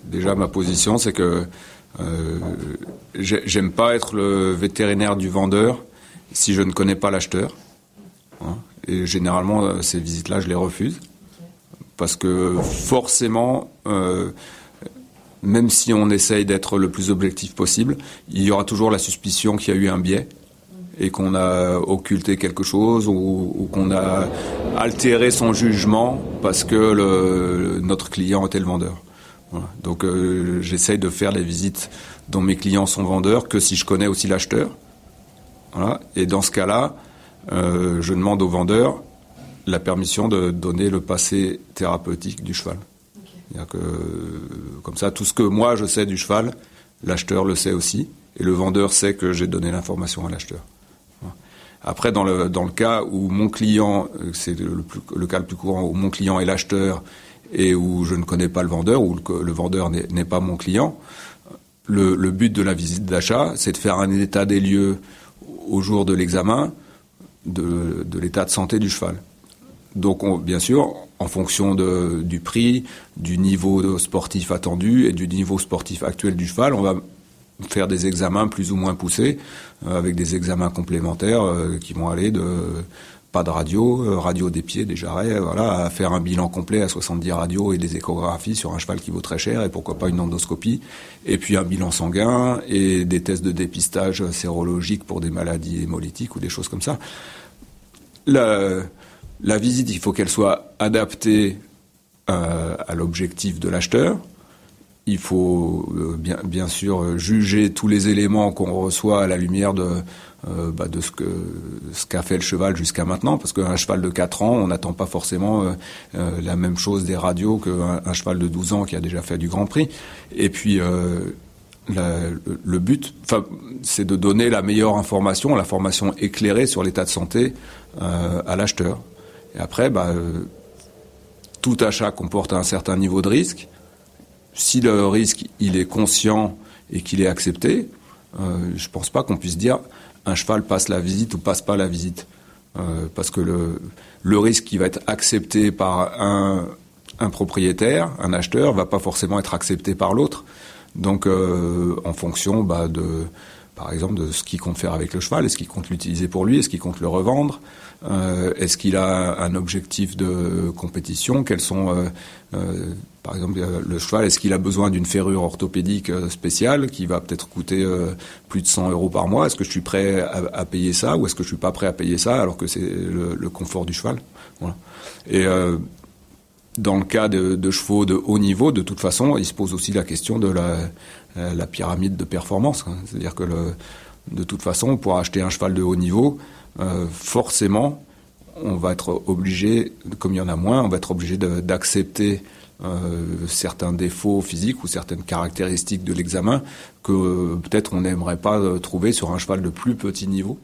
déjà, ma position, c'est que j'aime pas être le vétérinaire du vendeur si je ne connais pas l'acheteur. Hein. et généralement, ces visites-là, je les refuse parce que forcément, euh, même si on essaye d'être le plus objectif possible, il y aura toujours la suspicion qu'il y a eu un biais et qu'on a occulté quelque chose ou, qu'on a altéré son jugement parce que notre client était le vendeur. Donc euh, j'essaye de faire les visites dont mes clients sont vendeurs que si je connais aussi l'acheteur. Et dans ce cas-là, euh, je demande au vendeur la permission de donner le passé thérapeutique du cheval. Que, comme ça, tout ce que moi je sais du cheval, l'acheteur le sait aussi, et le vendeur sait que j'ai donné l'information à l'acheteur. Après, dans le, dans le cas où mon client, c'est le, le, cas le plus courant, où mon client est l'acheteur et où je ne connais pas le vendeur, ou le, le vendeur n'est pas mon client, le, le but de la visite d'achat, c'est de faire un état des lieux au jour de l'examen de, de l'état de santé du cheval. Donc, bien sûr, en fonction de, du prix, du niveau sportif attendu et du niveau sportif actuel du cheval, on va faire des examens plus ou moins poussés, euh, avec des examens complémentaires euh, qui vont aller de pas de radio, euh, radio des pieds, des jarrets, voilà, à faire un bilan complet à 70 radios et des échographies sur un cheval qui vaut très cher et pourquoi pas une endoscopie, et puis un bilan sanguin et des tests de dépistage sérologique pour des maladies hémolytiques ou des choses comme ça. La visite, il faut qu'elle soit adaptée euh, à l'objectif de l'acheteur. Il faut euh, bien, sûr juger tous les éléments qu'on reçoit à la lumière de, euh, bah, ce qu'a fait le cheval jusqu'à maintenant, parce qu'un cheval de 4 ans, on n'attend pas forcément la même chose des radios qu'un un cheval de 12 ans qui a déjà fait du Grand Prix. Et puis le but, c'est de donner la meilleure information, l'information éclairée sur l'état de santé à l'acheteur. Et après, bah, euh, tout achat comporte un certain niveau de risque. Si le risque il est conscient et qu'il est accepté, euh, je ne pense pas qu'on puisse dire un cheval passe la visite ou passe pas la visite. Euh, parce que le, risque qui va être accepté par un, propriétaire, un acheteur, va pas forcément être accepté par l'autre. Donc, en fonction bah, par exemple, de ce qu'il compte faire avec le cheval, est-ce qu'il compte l'utiliser pour lui, est-ce qu'il compte le revendre, Est-ce qu'il a un objectif de compétition? Quels sont par exemple, le cheval, est-ce qu'il a besoin d'une ferrure orthopédique spéciale qui va peut-être coûter plus de 100 euros par mois? Est-ce que je suis prêt à, payer ça ou est-ce que je suis pas prêt à payer ça alors que c'est le, confort du cheval? Voilà. Et dans le cas de, chevaux de haut niveau, de toute façon, il se pose aussi la question de la, pyramide de performance. Hein. C'est-à-dire que de toute façon, pour acheter un cheval de haut niveau, euh, forcément, on va être obligé, comme il y en a moins, on va être obligé d'accepter euh, certains défauts physiques ou certaines caractéristiques de l'examen que euh, peut-être on n'aimerait pas trouver sur un cheval de plus petit niveau.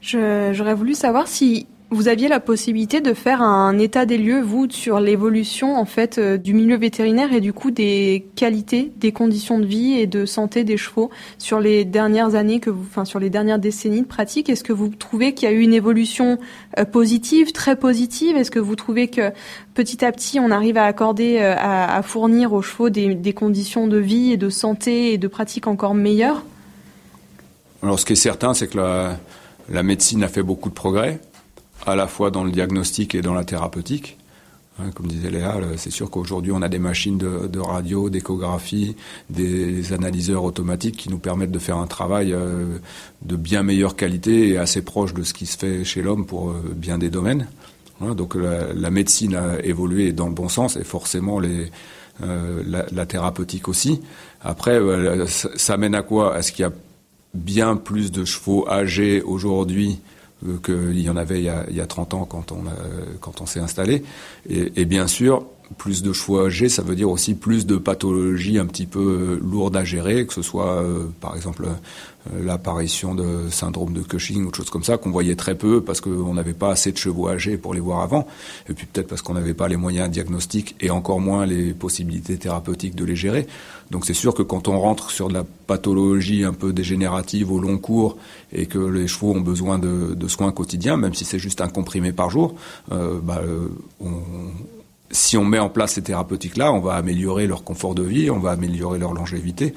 J'aurais voulu savoir si vous aviez la possibilité de faire un état des lieux, vous, sur l'évolution en fait euh, du milieu vétérinaire et du coup des qualités, des conditions de vie et de santé des chevaux sur les dernières années que vous, enfin sur les dernières décennies de pratique? Est-ce que vous trouvez qu'il y a eu une évolution euh, positive, très positive? Est-ce que vous trouvez que petit à petit on arrive à accorder, euh, à, fournir aux chevaux des, conditions de vie et de santé et de pratique encore meilleures? Alors, ce qui est certain, c'est que la médecine a fait beaucoup de progrès à la fois dans le diagnostic et dans la thérapeutique. Hein, comme disait Léa, c'est sûr qu'aujourd'hui on a des machines de, radio, d'échographie, des analyseurs automatiques qui nous permettent de faire un travail euh, de bien meilleure qualité et assez proche de ce qui se fait chez l'homme pour euh, bien des domaines. donc la, médecine a évolué dans le bon sens et forcément euh, la, thérapeutique aussi. Après, ça, mène à quoi? Est-ce qu'il y a bien plus de chevaux âgés aujourd'hui qu'il y en avait il y, a, il y a 30 ans quand on, quand on s'est installé. Et, bien sûr, plus de choix âgés, ça veut dire aussi plus de pathologies un petit peu euh, lourdes à gérer, que ce soit euh, par exemple euh, l'apparition de syndrome de Cushing ou de choses comme ça qu'on voyait très peu parce qu'on n'avait pas assez de chevaux âgés pour les voir avant, et puis peut-être parce qu'on n'avait pas les moyens diagnostiques et encore moins les possibilités thérapeutiques de les gérer. Donc c'est sûr que quand on rentre sur de la pathologie un peu dégénérative au long cours et que les chevaux ont besoin de, soins quotidiens, même si c'est juste un comprimé par jour, euh, bah, on, si on met en place ces thérapeutiques-là, on va améliorer leur confort de vie, on va améliorer leur longévité.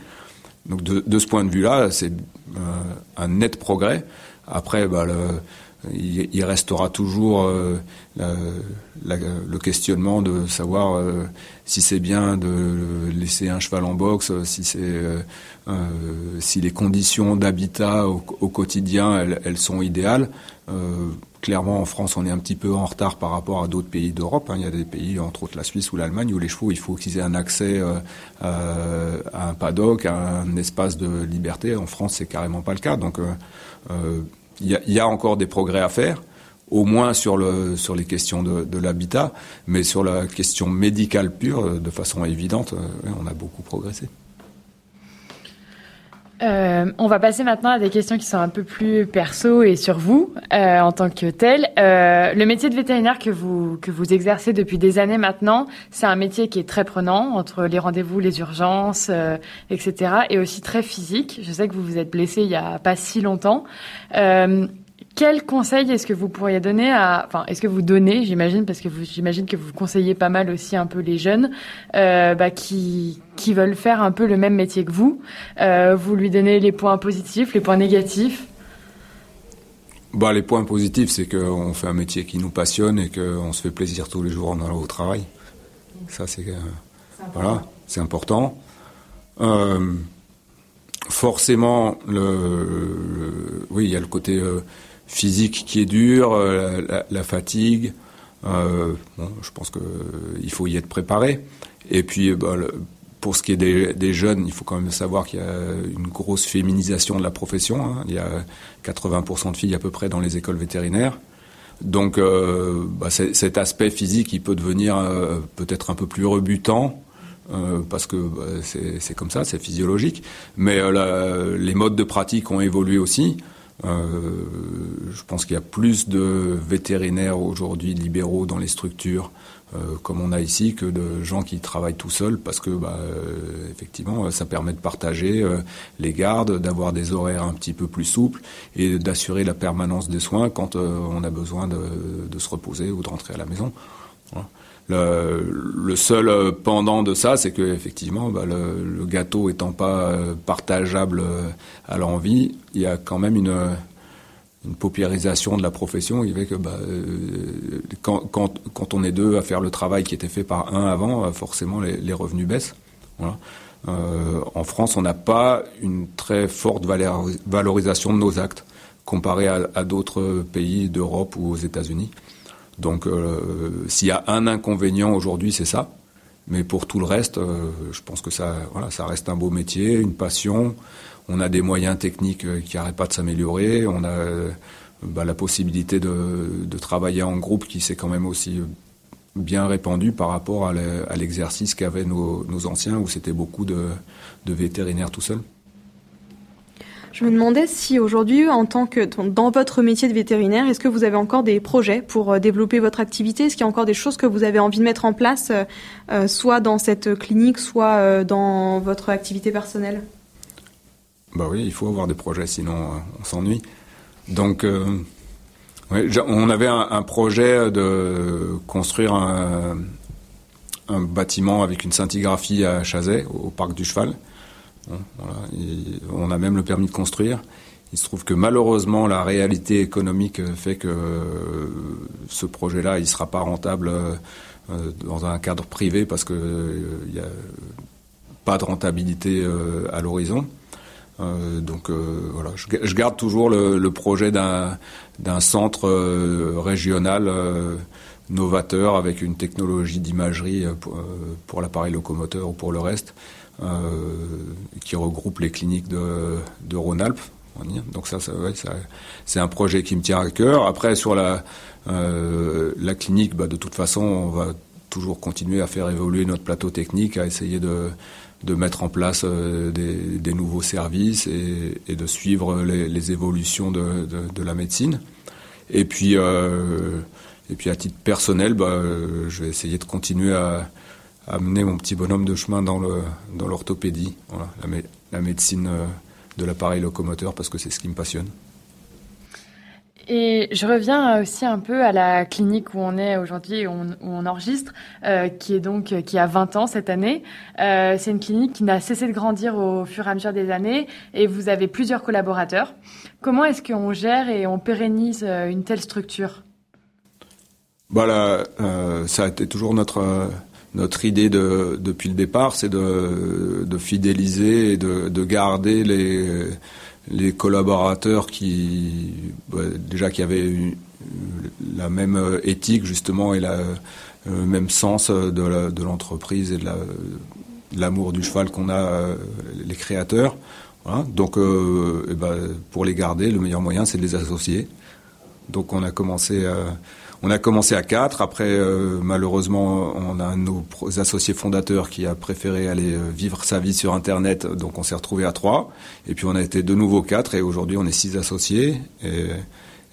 Donc de, ce point de vue-là, c'est euh, un net progrès. Après, bah, il, restera toujours euh, le questionnement de savoir euh, si c'est bien de laisser un cheval en boxe, si les conditions d'habitat au, quotidien elles, sont idéales clairement, en France, on est un petit peu en retard par rapport à d'autres pays d'Europe. Hein. Il y a des pays, entre autres la Suisse ou l'Allemagne, où les chevaux, il faut qu'ils aient un accès euh, euh, à un paddock, à un espace de liberté. En France, c'est carrément pas le cas. Donc, euh, il y, a, encore des progrès à faire au moins sur, le, sur les questions de l'habitat, mais sur la question médicale pure, de façon évidente, on a beaucoup progressé. Euh, on va passer maintenant à des questions qui sont un peu plus perso et sur vous euh, en tant que tel. Euh, le métier de vétérinaire que vous que vous exercez depuis des années maintenant, c'est un métier qui est très prenant entre les rendez-vous, les urgences, etc. et aussi très physique. Je sais que vous vous êtes blessé il y a pas si longtemps. Quel conseil est-ce que vous pourriez donner à, enfin, est-ce que vous donnez, j'imagine, parce que j'imagine que vous conseillez pas mal aussi un peu les jeunes euh, bah, qui qui veulent faire un peu le même métier que vous. Euh, vous lui donnez les points positifs, les points négatifs. Bah, les points positifs, c'est qu'on fait un métier qui nous passionne et qu'on se fait plaisir tous les jours en allant au travail. Ça, c'est euh, voilà, c'est important. Euh, forcément, le, oui, il y a le côté euh, physique qui est dur, euh, la, fatigue. Euh, je pense qu'il euh, faut y être préparé. Et puis, bah, pour ce qui est des, jeunes, il faut quand même savoir qu'il y a une grosse féminisation de la profession. Hein. Il y a 80% de filles à peu près dans les écoles vétérinaires. Donc, bah, cet aspect physique, il peut devenir peut-être un peu plus rebutant. parce que bah, c'est comme ça, c'est physiologique. Mais les modes de pratique ont évolué aussi. Euh, je pense qu'il y a plus de vétérinaires aujourd'hui libéraux dans les structures euh, comme on a ici que de gens qui travaillent tout seuls parce que bah, euh, effectivement ça permet de partager les gardes, d'avoir des horaires un petit peu plus souples et d'assurer la permanence des soins quand on a besoin de, se reposer ou de rentrer à la maison. Le, seul euh, pendant de ça, c'est que effectivement, bah, le, gâteau étant pas euh, partageable euh, à l'envie, il y a quand même une, une de la profession. Il y avait que bah, quand, on est deux à faire le travail qui était fait par un avant, forcément les, revenus baissent. En France, on n'a pas une très forte valorisation de nos actes comparé à, à d'autres pays d'Europe ou aux États-Unis. Donc, euh, s'il y a un inconvénient aujourd'hui, c'est ça. Mais pour tout le reste, euh, je pense que ça, voilà, ça reste un beau métier, une passion. On a des moyens techniques euh, qui n'arrêtent pas de s'améliorer. On a euh, bah, la possibilité de, de, travailler en groupe qui s'est quand même aussi bien répandu par rapport à l'exercice qu'avaient nos, nos, anciens où c'était beaucoup de, de vétérinaires tout seuls. Je me demandais si aujourd'hui, en tant que dans votre métier de vétérinaire, est-ce que vous avez encore des projets pour euh, développer votre activité? Est-ce qu'il y a encore des choses que vous avez envie de mettre en place, euh, euh, soit dans cette clinique, soit dans votre activité personnelle? Bah oui, il faut avoir des projets, sinon on s'ennuie. Donc, on avait un, projet de construire un, bâtiment avec une scintigraphie à Chazet, au parc du Cheval. Voilà. on a même le permis de construire. Il se trouve que malheureusement, la réalité économique fait que euh, ce projet-là, il ne sera pas rentable euh, dans un cadre privé parce qu'il n'y euh, a pas de rentabilité à l'horizon. donc voilà, je, garde toujours le, projet d'un centre régional novateur avec une technologie d'imagerie pour l'appareil locomoteur ou pour le reste. Euh, qui regroupe les cliniques de, de Rhône-Alpes. Donc ça, c'est un projet qui me tient à cœur. Après, sur la, euh, clinique, bah, de toute façon, on va toujours continuer à faire évoluer notre plateau technique, à essayer de, mettre en place euh, des, nouveaux services et, de suivre les, évolutions de, la médecine. Et puis, et puis à titre personnel, bah, je vais essayer de continuer à, amener mon petit bonhomme de chemin dans le dans l'orthopédie, voilà, la, la, médecine euh, de l'appareil locomoteur parce que c'est ce qui me passionne. Et je reviens aussi un peu à la clinique où on est aujourd'hui, où, où, on enregistre, euh, qui est donc qui a 20 ans cette année. Euh, c'est une clinique qui n'a cessé de grandir au fur et à mesure des années, et vous avez plusieurs collaborateurs. Comment est-ce qu'on gère et on pérennise euh, une telle structure? Bah là, euh, ça a été toujours notre notre idée de, depuis le départ, c'est de, de, fidéliser et de, de, garder les, les collaborateurs qui, déjà qui avaient une, la même éthique justement et la, le même sens de l'entreprise et de l'amour du cheval qu'on a les créateurs. Voilà. Donc, euh, et ben, pour les garder, le meilleur moyen, c'est de les associer. Donc, on a commencé à on a commencé à quatre. Après, euh, malheureusement, on a un de nos associés fondateurs qui a préféré aller euh, vivre sa vie sur Internet, donc on s'est retrouvé à trois. Et puis on a été de nouveau quatre, et aujourd'hui on est six associés. Et,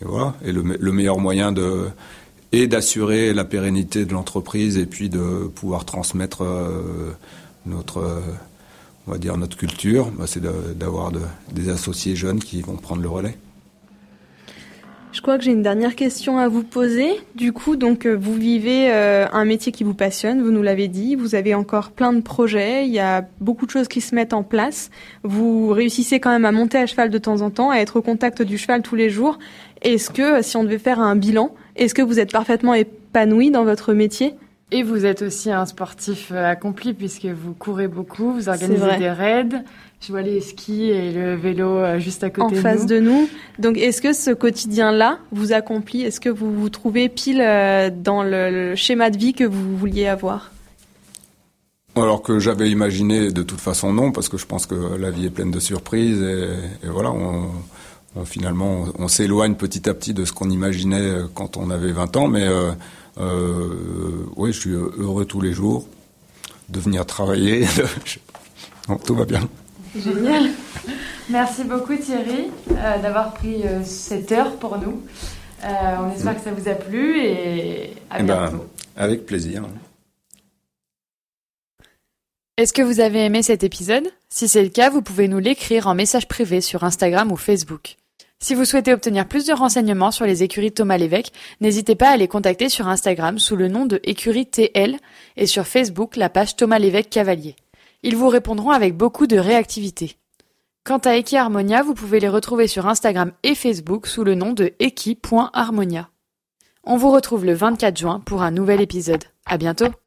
voilà. Et le, meilleur moyen de et d'assurer la pérennité de l'entreprise et puis de pouvoir transmettre euh, notre on va dire notre culture, bah, c'est d'avoir des associés jeunes qui vont prendre le relais. Je crois que j'ai une dernière question à vous poser. Du coup, donc euh, vous vivez euh, un métier qui vous passionne, vous nous l'avez dit, vous avez encore plein de projets, il y a beaucoup de choses qui se mettent en place. Vous réussissez quand même à monter à cheval de temps en temps, à être au contact du cheval tous les jours. Est-ce que si on devait faire un bilan, est-ce que vous êtes parfaitement épanoui dans votre métier? Et vous êtes aussi un sportif euh, accompli puisque vous courez beaucoup, vous organisez des raids. Je vois les skis et le vélo euh, juste à côté en face de nous. Donc, est-ce que ce quotidien-là vous accomplit? Est-ce que vous vous trouvez pile euh, dans le, schéma de vie que vous vouliez avoir? Alors que j'avais imaginé, de toute façon non, parce que je pense que la vie est pleine de surprises et, voilà, on, finalement on, s'éloigne petit à petit de ce qu'on imaginait euh, quand on avait 20 ans, mais euh, oui, je suis heureux tous les jours de venir travailler. tout va bien. Génial. Merci beaucoup Thierry euh, d'avoir pris euh, cette heure pour nous. Euh, on espère que ça vous a plu et à eh ben, bientôt. avec plaisir. Est-ce que vous avez aimé cet épisode? Si c'est le cas, vous pouvez nous l'écrire en message privé sur Instagram ou Facebook. Si vous souhaitez obtenir plus de renseignements sur les écuries de Thomas Lévesque, n'hésitez pas à les contacter sur Instagram sous le nom de écurie TL et sur Facebook la page Thomas Lévesque Cavalier. Ils vous répondront avec beaucoup de réactivité. Quant à Eki Harmonia, vous pouvez les retrouver sur Instagram et Facebook sous le nom de eki.harmonia. On vous retrouve le 24 juin pour un nouvel épisode. À bientôt!